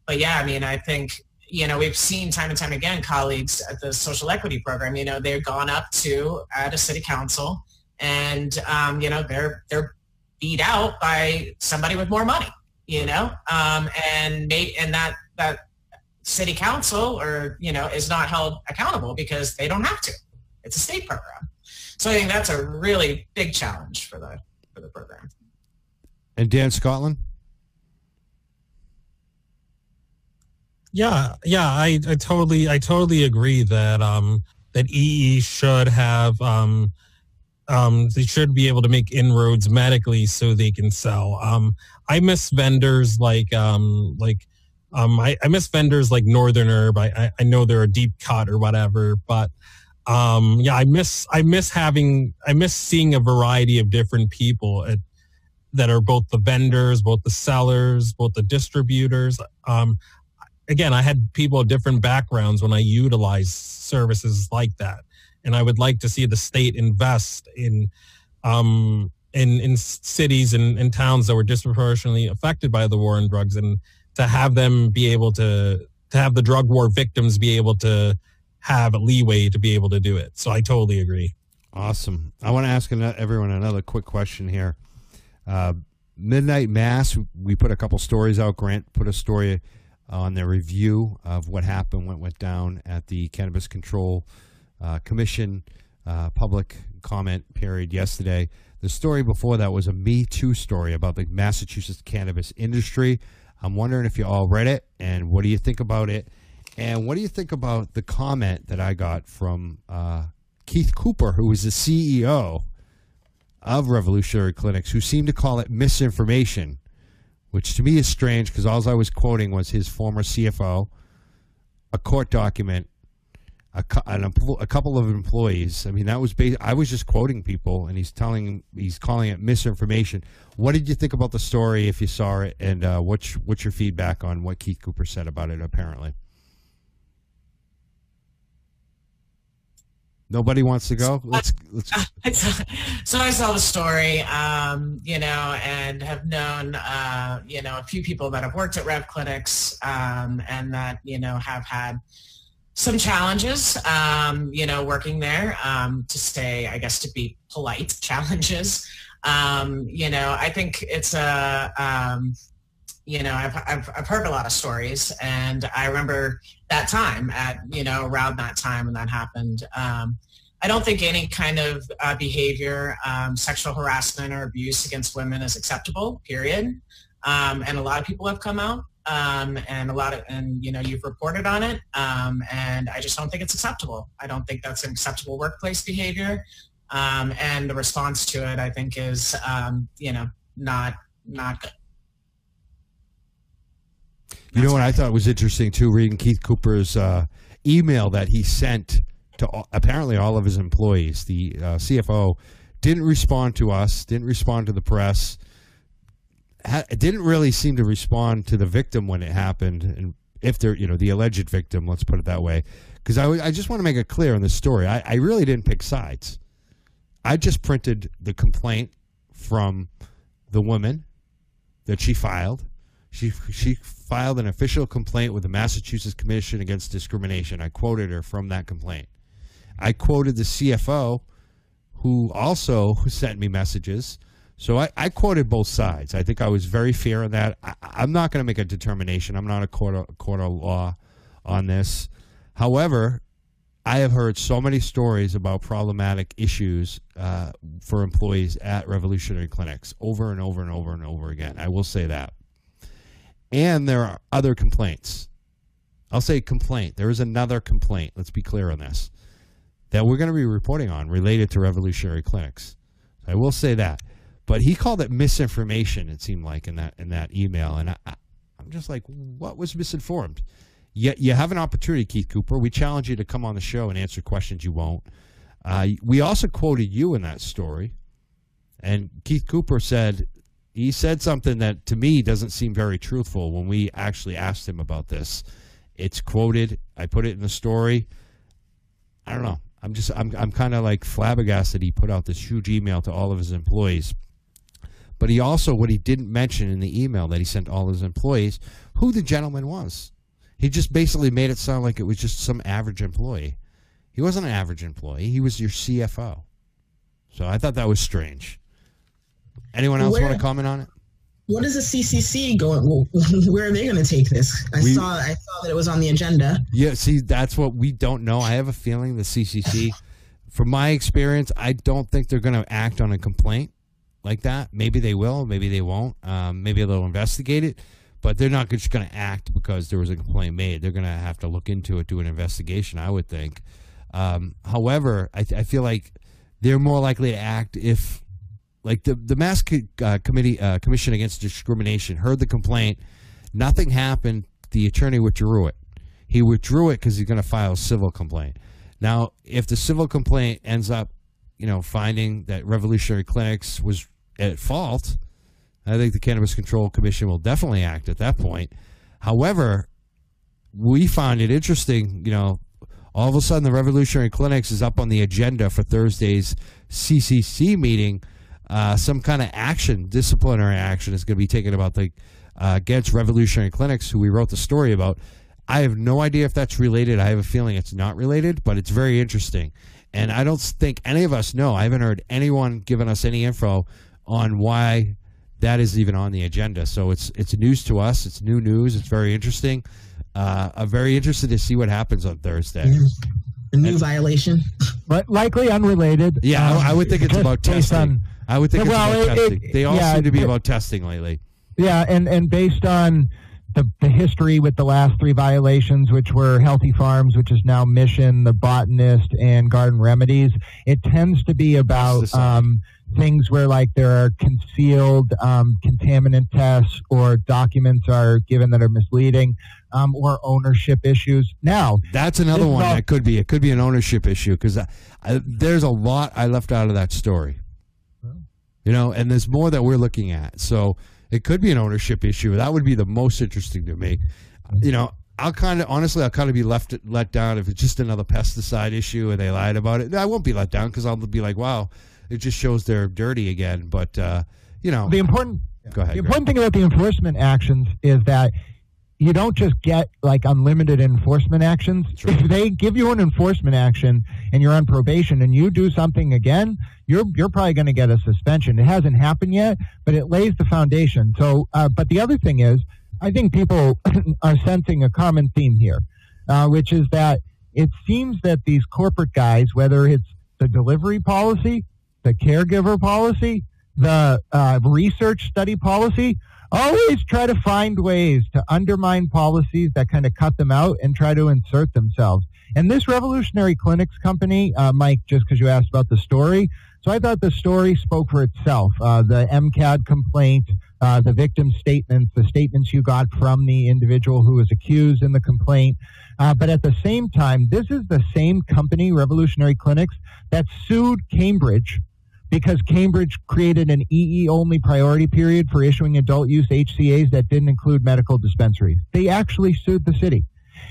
S7: but yeah, I mean, I think, you know, we've seen time and time again colleagues at the social equity program, you know, they've gone up to at a city council and, um, you know, they're, they're beat out by somebody with more money you know, um, and may, and that that city council or you know is not held accountable because they don't have to. It's a state program, so I think that's a really big challenge for the for the program.
S5: And Dan Scotland?
S1: Yeah, yeah, I, I totally I totally agree that um that EE should have um um they should be able to make inroads medically so they can sell. Um I miss vendors like um like um I, I miss vendors like Northern Herb. I, I know they're a deep cut or whatever, but um yeah, I miss I miss having I miss seeing a variety of different people at, that are both the vendors, both the sellers, both the distributors. Um again, I had people of different backgrounds when I utilized services like that, and I would like to see the state invest in um, in in cities and, and towns that were disproportionately affected by the war on drugs, and to have them be able to to have the drug war victims be able to have leeway to be able to do it. So I totally agree.
S5: Awesome. I want to ask everyone another quick question here. Uh, Midnight Mass, we put a couple stories out. Grant put a story on the review of what happened, what went down at the Cannabis Control uh, Commission uh, public comment period yesterday. The story before that was a Me Too story about the Massachusetts cannabis industry. I'm wondering if you all read it and what do you think about it? And what do you think about the comment that I got from uh, Keith Cooper, who is the CEO of Revolutionary Clinics, who seemed to call it misinformation, which to me is strange because all I was quoting was his former CFO, a court document, a, an, a couple of employees. I mean, that was bas- I was just quoting people, and he's telling he's calling it misinformation. What did you think about the story if you saw it, and uh, what's what's your feedback on what Keith Cooper said about it? Apparently, nobody wants to go. Let's let's.
S7: so I saw the story, um, you know, and have known, uh, you know, a few people that have worked at Rev Clinics um, and that, you know, have had some challenges, um, you know, working there um, to stay, I guess, to be polite challenges. Um, you know, I think it's a, um, you know, I've, I've, I've heard a lot of stories and I remember that time at, you know, around that time when that happened. Um, I don't think any kind of uh, behavior, um, sexual harassment or abuse against women is acceptable, period. And a lot of people have come out um, and a lot of, and you know, you've reported on it. Um, and I just don't think it's acceptable. I don't think that's an acceptable workplace behavior. Um, and the response to it, I think is, um, you know, not, not good.
S5: You know what I thought was interesting too, reading Keith Cooper's uh, email that he sent to all, apparently all of his employees. The uh, CFO didn't respond to us, didn't respond to the press, ha- didn't really seem to respond to the victim when it happened, and if they're you know the alleged victim, let's put it that way. Because I, w- I just want to make it clear in the story, I, I really didn't pick sides. I just printed the complaint from the woman that she filed. She she filed an official complaint with the Massachusetts Commission Against Discrimination. I quoted her from that complaint. I quoted the CFO, who also sent me messages. So I, I quoted both sides. I think I was very fair in that. I, I'm not going to make a determination. I'm not a court of, court of law on this. However, I have heard so many stories about problematic issues uh, for employees at revolutionary clinics over and over and over and over again. I will say that. And there are other complaints. I'll say complaint. There is another complaint. Let's be clear on this that we're going to be reporting on related to revolutionary clinics. I will say that. But he called it misinformation. It seemed like in that in that email, and I, I'm just like, what was misinformed? Yet you have an opportunity, Keith Cooper. We challenge you to come on the show and answer questions you won't. Uh, we also quoted you in that story, and Keith Cooper said he said something that to me doesn't seem very truthful when we actually asked him about this. It's quoted. I put it in the story. I don't know. I'm just I'm I'm kind of like flabbergasted. He put out this huge email to all of his employees, but he also what he didn't mention in the email that he sent all his employees who the gentleman was. He just basically made it sound like it was just some average employee. He wasn't an average employee. He was your CFO. So I thought that was strange. Anyone else
S8: Where-
S5: want to comment on it?
S8: What is the CCC going? Where are they going to take this? I
S5: We-
S8: saw I saw that it was on the agenda.
S5: Yeah, see, that's what we don't know. I have a feeling the CCC, from my experience, I don't think they're going to act on a complaint like that. Maybe they will, maybe they won't. Um, maybe they'll investigate it, but they're not just going to act because there was a complaint made. They're going to have to look into it, do an investigation, I would think. Um, however, I, I feel like they're more likely to act if like the the Mass Co- uh, Committee uh, Commission Against Discrimination heard the complaint, nothing happened. The attorney withdrew it. He withdrew it because he's going to file a civil complaint. Now, if the civil complaint ends up, you know, finding that Revolutionary Clinics was at fault, I think the Cannabis Control Commission will definitely act at that point. However, we find it interesting, you know, all of a sudden the Revolutionary Clinics is up on the agenda for Thursday's CCC meeting. Uh, some kind of action, disciplinary action, is going to be taken about the uh, against Revolutionary Clinics, who we wrote the story about. I have no idea if that's related. I have a feeling it's not related, but it's very interesting. And I don't think any of us know. I haven't heard anyone giving us any info on why that is even on the agenda. So it's it's news to us. It's new news. It's very interesting. Uh, I'm very interested to see what happens on Thursday.
S8: A new violation.
S6: but likely unrelated.
S5: Yeah,
S6: um,
S5: I, I would think it's about testing.
S6: on-
S5: I would think
S6: Well,
S5: it's about
S6: it-
S5: testing.
S6: it-
S5: they all
S6: yeah,
S5: seem to be
S6: it-
S5: about testing lately.
S6: Yeah, and and based on the, the history with the last three violations, which were Healthy Pharms, which is now Mission, The Botanist, and Garden Remedies, it tends to be about um, things where like there are concealed um, contaminant tests or documents are given that are misleading, um, or ownership issues. Now,
S5: That's another one
S6: all-
S5: that could be. It could be an ownership issue because there's a lot I left out of that story. You know, and there's more that we're looking at. So it could be an ownership issue. That would be the most interesting to me. You know, I'll kind of honestly, I'll kind of be left let down if it's just another pesticide issue and they lied about it. I won't be let down because I'll be like, wow, it just shows they're dirty again. But uh, you know,
S6: the important
S5: go ahead.
S6: The
S5: Greg.
S6: important thing about the enforcement actions is that you don't just get like unlimited enforcement actions.
S5: right.
S6: If they give you an enforcement action and you're on probation and you do something again, you're you're probably going to get a suspension. It hasn't happened yet, but it lays the foundation. So, uh, but the other thing is, I think people are sensing a common theme here, uh, which is that it seems that these corporate guys, whether it's the delivery policy, the caregiver policy, the uh, research study policy, always try to find ways to undermine policies that kind of cut them out and try to insert themselves. And this Revolutionary Clinics company, uh, Mike, just because you asked about the story, so I thought the story spoke for itself. Uh, the MCAD complaint, uh, the victim statements, the statements you got from the individual who was accused in the complaint. Uh, but at the same time, this is the same company, Revolutionary Clinics, that sued Cambridge because Cambridge created an EE only priority period for issuing adult use HCAs that didn't include medical dispensaries. They actually sued the city.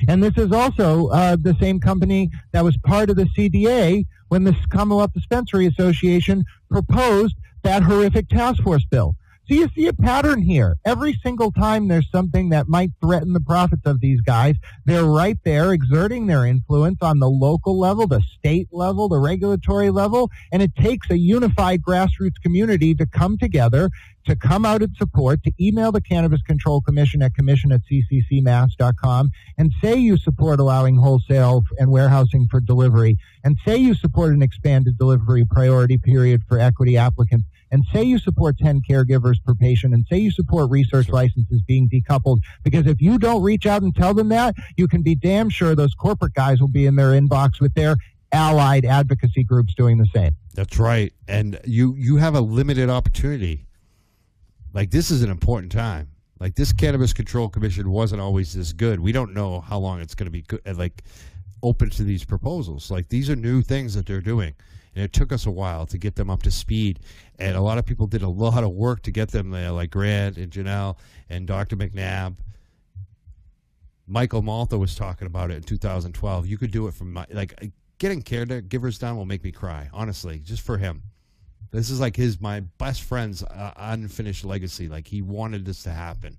S6: And this is also uh, the same company that was part of the CDA when the Commonwealth Dispensary Association proposed that horrific task force bill. So you see a pattern here. Every single time there's something that might threaten the profits of these guys, they're right there exerting their influence on the local level, the state level, the regulatory level, and it takes a unified grassroots community to come together, to come out in support, to email the Cannabis Control Commission at commission at cccmass.com and say you support allowing wholesale and warehousing for delivery, and say you support an expanded delivery priority period for equity applicants, and say you support 10 caregivers per patient, and say you support research licenses being decoupled. Because if you don't reach out and tell them that, you can be damn sure those corporate guys will be in their inbox with their allied advocacy groups doing the same.
S5: That's right. And you you have a limited opportunity. Like this is an important time. Like this cannabis control commission wasn't always this good. We don't know how long it's going to be good, uh, like open to these proposals. Like these are new things that they're doing. And it took us a while to get them up to speed. And a lot of people did a lot of work to get them there, like Grant and Janelle and Dr. McNabb. Michael Malta was talking about it in 2012. You could do it from my, like getting caregivers down will make me cry, honestly, just for him. This is like his my best friend's uh, unfinished legacy. Like he wanted this to happen.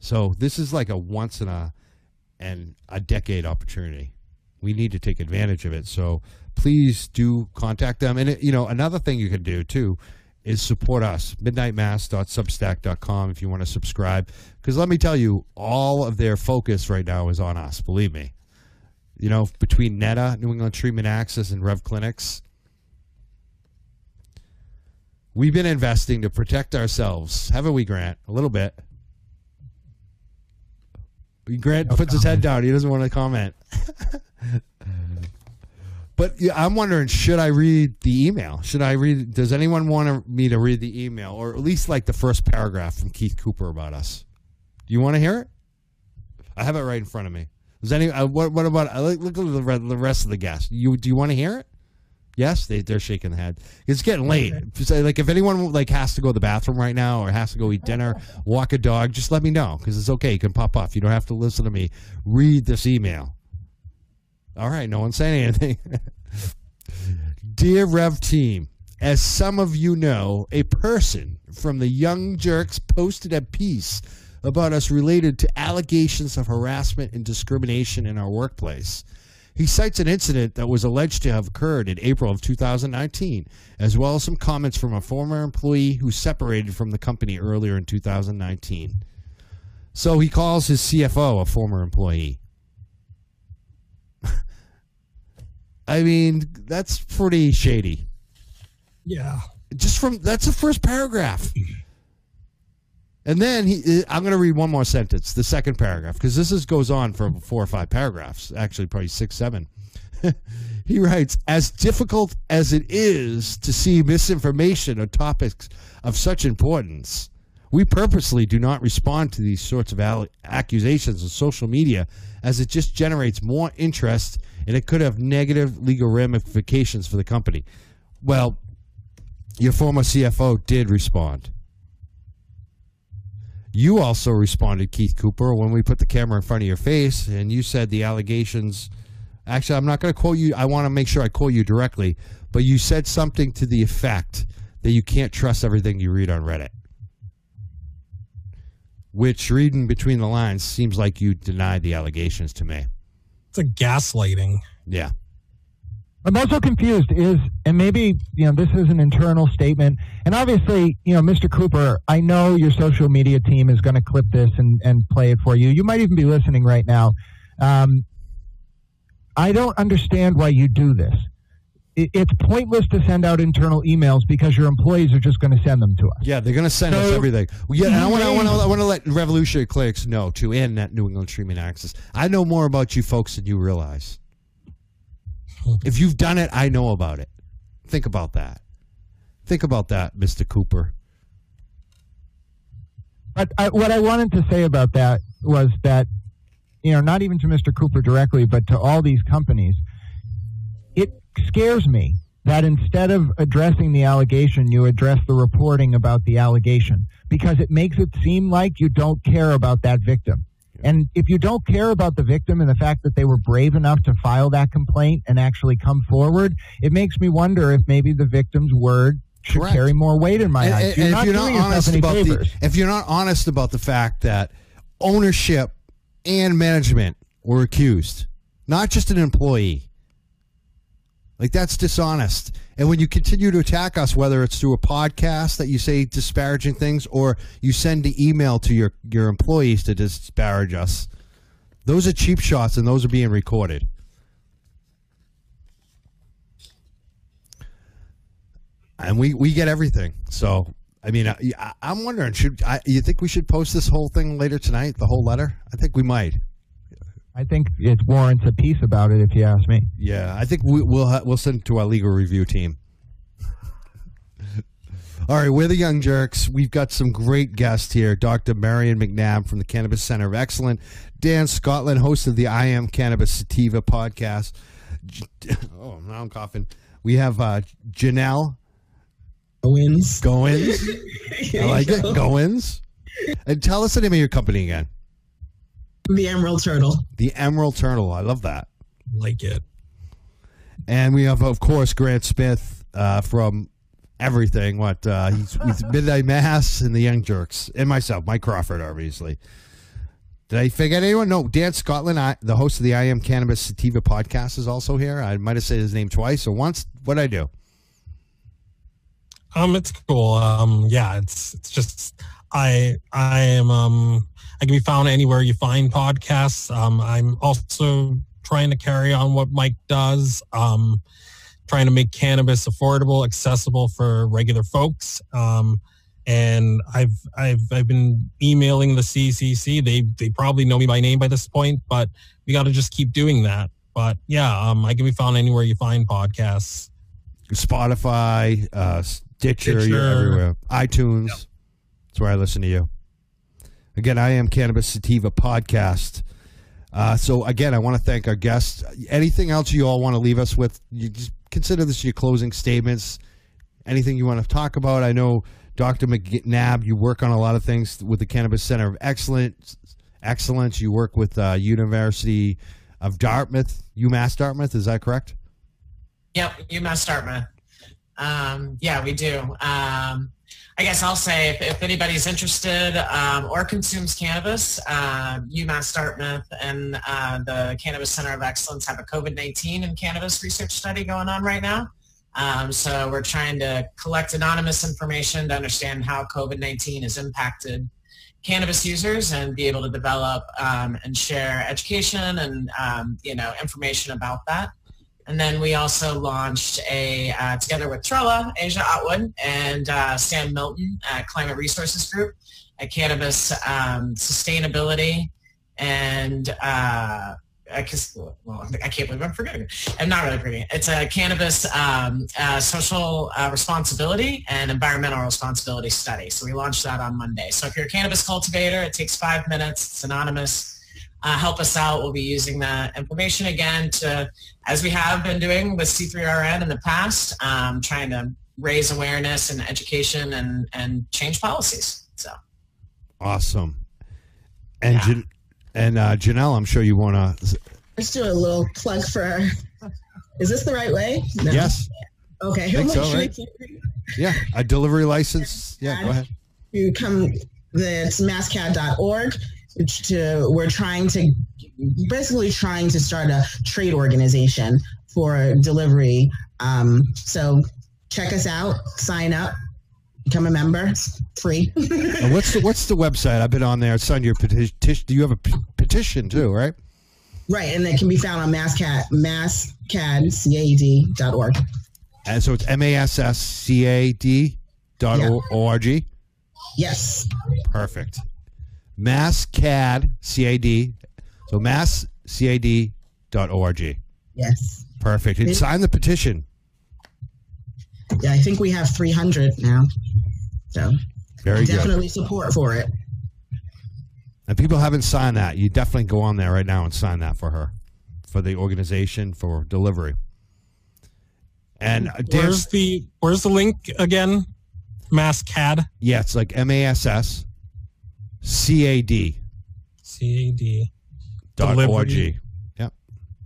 S5: So this is like a once in a and a decade opportunity. We need to take advantage of it. So please do contact them. And it, you know another thing you can do too is support us midnightmass.substack.com if you want to subscribe because let me tell you all of their focus right now is on us believe me you know, between NETA, New England Treatment Access, and Rev Clinics, we've been investing to protect ourselves, haven't we, Grant? A little bit. Grant
S6: No
S5: puts his head down. He doesn't want to comment. but yeah, I'm wondering, should I read the email? Should I read? Does anyone want me to read the email, or at least like the first paragraph from Keith Cooper about us? Do you want to hear it? I have it right in front of me. Does any? Uh, what? What about? Uh, look, look at the, the rest of the guests. You do you want to hear it? Yes, they they're shaking the head. It's getting late. Like if anyone like has to go to the bathroom right now or has to go eat dinner, walk a dog, just let me know because it's okay. You can pop off. You don't have to listen to me. Read this email. All right, no one's saying anything. Dear Rev Team, as some of you know, a person from the Young Jurks posted a piece about us related to allegations of harassment and discrimination in our workplace. He cites an incident that was alleged to have occurred in April of 2019, as well as some comments from a former employee who separated from the company earlier in 2019. So he calls his CFO a former employee. I mean, that's pretty shady.
S1: Yeah.
S5: Just from that's the first paragraph. And then he, uh, I'm going to read one more sentence, the second paragraph, because this is, goes on for four or five paragraphs, actually, probably six, seven. he writes, as difficult as it is to see misinformation on topics of such importance, we purposely do not respond to these sorts of al- accusations on social media as it just generates more interest and it could have negative legal ramifications for the company. Well, your former CFO did respond. You also responded, Keith Cooper, when we put the camera in front of your face, and you said the allegations. Actually, I'm not going to quote you. I want to make sure I quote you directly, but you said something to the effect that you can't trust everything you read on Reddit. Which, reading between the lines, seems like you denied the allegations to me.
S1: It's a gaslighting.
S5: Yeah.
S6: I'm also confused is, and maybe, you know, this is an internal statement. And obviously, you know, Mr. Cooper, I know your social media team is going to clip this and, and play it for you. You might even be listening right now. Um, I don't understand why you do this. It, it's pointless to send out internal emails because your employees are just going to send them to us.
S5: Yeah, they're going to send us everything. Well, yeah, and I want to I want to I want to let Revolutionary Clerics know too, and that New England Streaming Access. I know more about you folks than you realize. If you've done it, I know about it. Think about that. Think about that, Mister Cooper.
S6: But I, what I wanted to say about that was that, you know, not even to Mr. Cooper directly, but to all these companies, it scares me that instead of addressing the allegation, you address the reporting about the allegation because it makes it seem like you don't care about that victim. And if you don't care about the victim and the fact that they were brave enough to file that complaint and actually come forward, it makes me wonder if maybe the victim's word should
S5: Correct.
S6: carry more weight in my
S5: And-
S6: eyes.
S5: and- and if you're not honest about the if you're not honest about the fact that ownership and management were accused, not just an employee. Like that's dishonest. And when you continue to attack us, whether it's through a podcast that you say disparaging things, or you send the email to your your employees to disparage us, those are cheap shots, and those are being recorded. And we we get everything. So I mean, I, I'm wondering, should I, you think we should post this whole thing later tonight? The whole letter? I think we might.
S6: I think it warrants a piece about it, if you ask me.
S5: Yeah, I think we, we'll ha- we'll send it to our legal review team. All right, we're the Young Jurks. We've got some great guests here. Dr. Marion McNabb from the Cannabis Center of Excellence. Dan Scotland, host of the I Am Cannabis Sativa podcast. Oh, now I'm coughing. We have uh, Janelle
S8: Wins.
S5: Goins. I like it. Goins. And tell us the name of your company again.
S8: The Emerald Turtle.
S5: The Emerald Turtle. I love that.
S1: Like it.
S5: And we have, of course, Grant Smith uh, from everything. What uh, he's, he's Midnight Mass and the Young Jurks, and myself, Mike Crawford, obviously. Did I forget anyone? No, Dan Scotland, I, the host of the I Am Cannabis Sativa podcast, is also here. I might have said his name twice or once. What I do?
S1: Um, it's cool. Um, yeah, it's it's just I I am um I can be found anywhere you find podcasts. Um, I'm also trying to carry on what Mike does. Um, trying to make cannabis affordable, accessible for regular folks. Um, and I've I've I've been emailing the CCC. They they probably know me by name by this point, but we got to just keep doing that. But yeah, um, I can be found anywhere you find podcasts.
S5: Spotify, uh, Stitcher, you're
S1: Stitcher.
S5: everywhere. iTunes. That's where I listen to you. Again, I am Cannabis Sativa podcast. Uh, so again, I want to thank our guests. Anything else you all want to leave us with? You just consider this your closing statements. Anything you want to talk about? I know Dr. McNabb, you work on a lot of things with the Cannabis Center of Excellence. Excellence. You work with uh, University of Dartmouth, UMass Dartmouth. Is that correct?
S7: Yep, UMass Dartmouth. Um, yeah, we do. Um, I guess I'll say if, if anybody's interested um, or consumes cannabis, uh, UMass Dartmouth and uh, the Cannabis Center of Excellence have a COVID-19 and cannabis research study going on right now. Um, so we're trying to collect anonymous information to understand how COVID-19 has impacted cannabis users and be able to develop um, and share education and um, you know information about that. And then we also launched a, uh, together with Trella, Asia Otwood, and uh, Sam Milton at Climate Resources Group, a cannabis um, sustainability and uh, I, well, I can't believe I'm forgetting. I'm not really forgetting it. It's a cannabis um, uh, social uh, responsibility and environmental responsibility study. So we launched that on Monday. So if you're a cannabis cultivator, it takes five minutes. It's anonymous uh, help us out. We'll be using that information again to, as we have been doing with C3RN in the past, um, trying to raise awareness and education and, and change policies. So
S5: awesome. And yeah. Jan- and uh, Janelle, I'm sure you want to.
S8: Let's do a little plug for. Is this the right way?
S5: No. Yes.
S8: Okay.
S5: So, right? Yeah, a delivery license. Yeah, go ahead.
S8: You come. It's masscad.org to we're trying to basically trying to start a trade organization for delivery. Um, so check us out, sign up, become a member. It's free.
S5: what's the what's the website? I've been on there. Signed your petition. Do you have a p- petition too? Right.
S8: Right, and it can be found on masscad masscad c a d dot org.
S5: And so it's M A S S C A D dot O R G.
S8: Yes.
S5: Perfect masscad, C-A-D, so masscad.org.
S8: Yes.
S5: Perfect. And sign the petition.
S8: Yeah, I think we have 300 now. So
S5: very
S8: definitely
S5: good.
S8: support for it.
S5: And people haven't signed that. You definitely go on there right now and sign that for her, for the organization for delivery. And
S1: where's the where's the link again? Masscad.
S5: Yeah, it's like M A S S CAD.
S1: CAD.
S5: Dot org. Yep.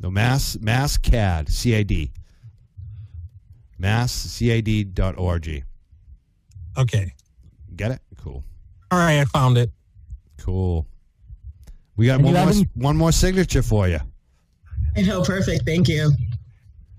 S5: No mass mass CAD CAD. Mass CAD dot org.
S1: Okay.
S5: Get it? Cool.
S1: All right, I found it.
S5: Cool. We got one more, one more signature for you.
S8: I know, perfect. Thank you.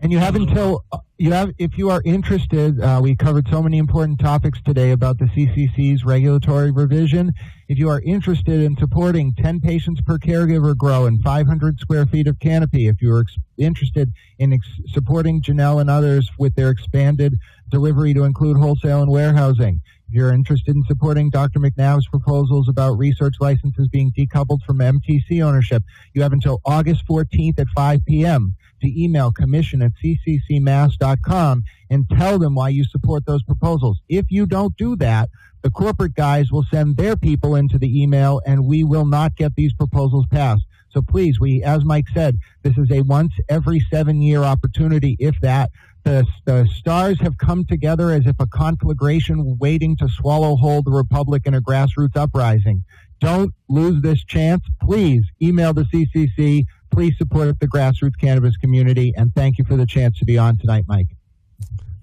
S6: And you have until you have, if you are interested, uh, we covered so many important topics today about the CCC's regulatory revision. If you are interested in supporting 10 patients per caregiver grow and 500 square feet of canopy, if you are ex- interested in ex- supporting Janelle and others with their expanded delivery to include wholesale and warehousing, if you're interested in supporting Dr. McNabb's proposals about research licenses being decoupled from MTC ownership, you have until August 14th at 5 p.m to email commission at cccmass.com and tell them why you support those proposals. If you don't do that, the corporate guys will send their people into the email and we will not get these proposals passed. So please, we, as Mike said, this is a once every seven year opportunity, if that. The, the stars have come together as if a conflagration waiting to swallow whole the republic in a grassroots uprising. Don't lose this chance. Please email the CCC, please support the grassroots cannabis community. And thank you for the chance to be on tonight, Mike.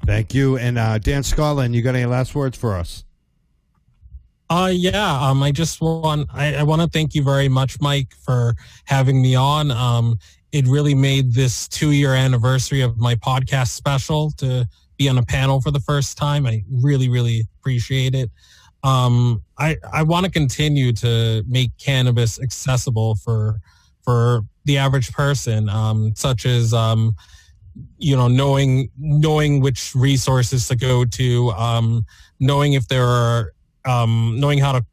S5: Thank you. And uh, Dan Scotland, you got any last words for us?
S1: Uh, yeah. Um, I just want I, I want to thank you very much, Mike, for having me on. Um, it really made this two year anniversary of my podcast special to be on a panel for the first time. I really, really appreciate it. Um, I I want to continue to make cannabis accessible for for the average person, um, such as um, you know knowing knowing which resources to go to, um, knowing if there are um, knowing how to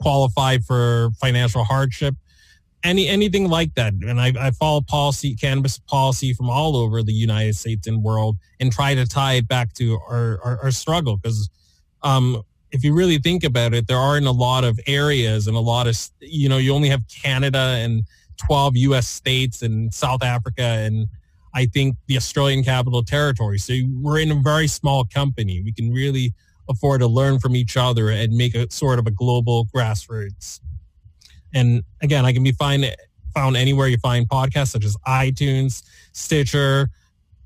S1: qualify for financial hardship, any anything like that. And I, I follow policy cannabis policy from all over the United States and world, and try to tie it back to our our, our struggle because. Um, if you really think about it, there aren't a lot of areas and a lot of, you know, you only have Canada and 12 U.S. states and South Africa and I think the Australian Capital Territory. So we're in a very small company. We can really afford to learn from each other and make a sort of a global grassroots. And again, I can be find, found anywhere you find podcasts such as iTunes, Stitcher,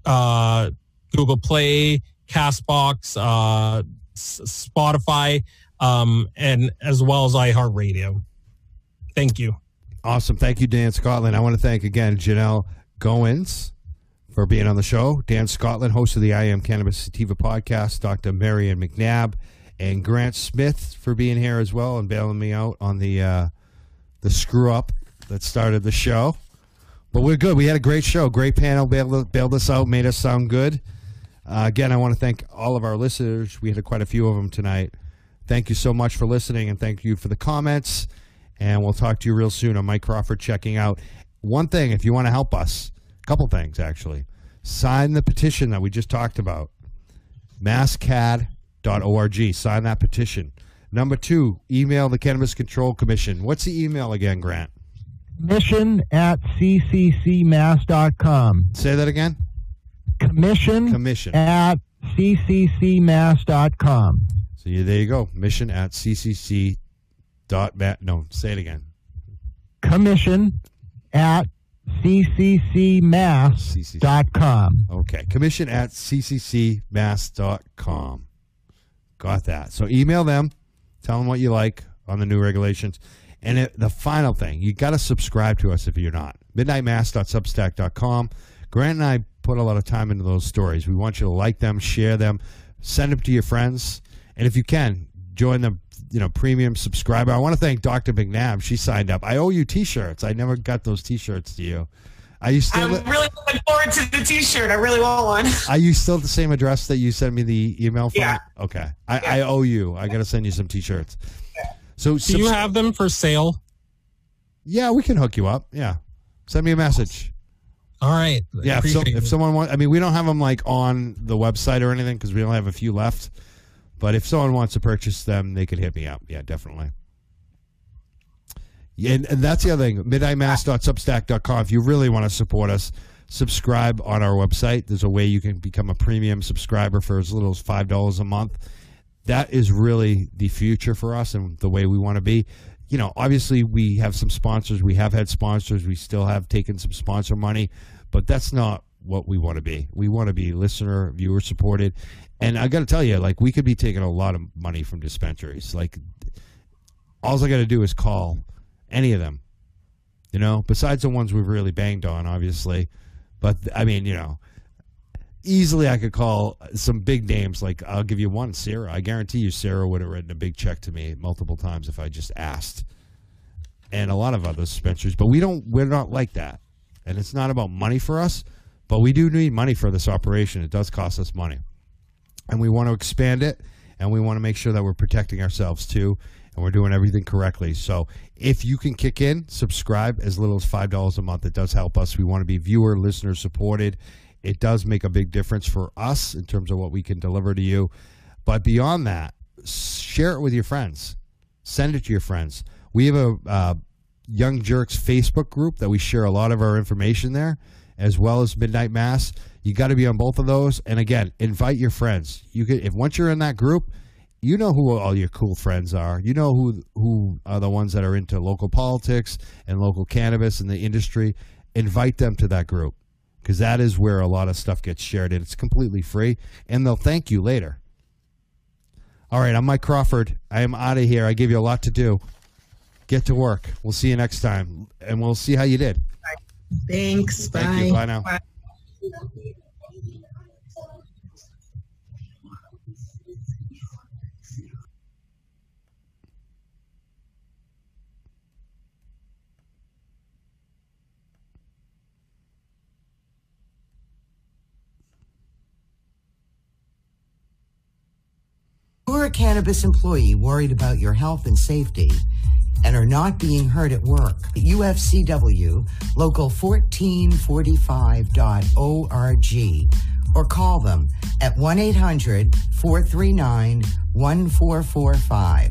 S1: uh, Google Play, Castbox, uh, Spotify, um, and as well as iHeartRadio. Thank you.
S5: Awesome. Thank you, Dan Scotland. I want to thank again Janelle Goins for being on the show. Dan Scotland, host of the I Am Cannabis Sativa podcast, Dr. Marion McNabb, and Grant Smith for being here as well and bailing me out on the uh, the screw up that started the show. But we're good. We had a great show. Great panel. Bailed, bailed us out, made us sound good. Uh, again, I want to thank all of our listeners. We had quite a few of them tonight. Thank you so much for listening, and thank you for the comments. And we'll talk to you real soon. I'm Mike Crawford checking out. One thing, if you want to help us, a couple things actually. Sign the petition that we just talked about. masscad.org. Sign that petition. Number two, email the Cannabis Control Commission. What's the email again, Grant?
S6: Commission at cccmass.com.
S5: Say that again.
S6: Commission,
S5: Commission.
S6: at cccmass.com.
S5: So you, there you go. Mission at ccc dot mat. No, say it again.
S6: Commission at cccmass.com.
S5: Okay. Commission at cccmass.com. Got that. So email them. Tell them what you like on the new regulations. And it, the final thing, you got to subscribe to us if you're not. Midnightmass.substack.com. Grant and I put a lot of time into those stories. We want you to like them, share them, send them to your friends. And if you can, join the you know premium subscriber. I want to thank Dr. McNabb. She signed up. I owe you T-shirts. I never got those T-shirts to you. Are you still?
S7: I'm really looking forward to the T-shirt. I really want one.
S5: Are you still at the same address that you sent me the email from?
S7: Yeah.
S5: Okay. I, I owe you. I got to send you some T-shirts. So
S1: Do you have them for sale?
S5: yeah, we can hook you up. Yeah, send me a message.
S1: All right.
S5: Yeah, if, so, if someone wants, I mean, we don't have them like on the website or anything because we only have a few left. But if someone wants to purchase them, they could hit me up. Yeah, definitely. And, and that's the other thing. Midnightmass.substack.com. If you really want to support us, subscribe on our website. There's a way you can become a premium subscriber for as little as five dollars a month. That is really the future for us and the way we want to be. You know, obviously we have some sponsors. We have had sponsors. We still have taken some sponsor money, but that's not what we want to be. We want to be listener, viewer supported. And I got to tell you, like we could be taking a lot of money from dispensaries. Like all I got to do is call any of them, you know, besides the ones we've really banged on, obviously. But I mean, you know, easily I could call some big names. Like I'll give you one, Sarah. I guarantee you, Sarah would have written a big check to me multiple times if I just asked. And a lot of other dispensaries, but we don't. We're not like that, and it's not about money for us. But we do need money for this operation. It does cost us money, and we want to expand it, and we want to make sure that we're protecting ourselves too, and we're doing everything correctly. So if you can kick in, subscribe as little as five dollars a month. It does help us. We want to be viewer, listener supported. It does make a big difference for us in terms of what we can deliver to you. But beyond that, share it with your friends. Send it to your friends. We have a uh, Young Jurks Facebook group that we share a lot of our information there, as well as Midnight Mass. You got to be on both of those. And again, invite your friends. You can if once you're in that group, you know who all your cool friends are. You know who who are the ones that are into local politics and local cannabis and the industry. Invite them to that group because that is where a lot of stuff gets shared and it's completely free and they'll thank you later. All right, I'm Mike Crawford. I am out of here. I gave you a lot to do. Get to work. We'll see you next time and we'll see how you did.
S8: Thanks. Bye.
S5: You. Bye now.
S4: You're a cannabis employee worried about your health and safety and are not being heard at work. UFCW local 1445.org or call them at 1 800 439 1445.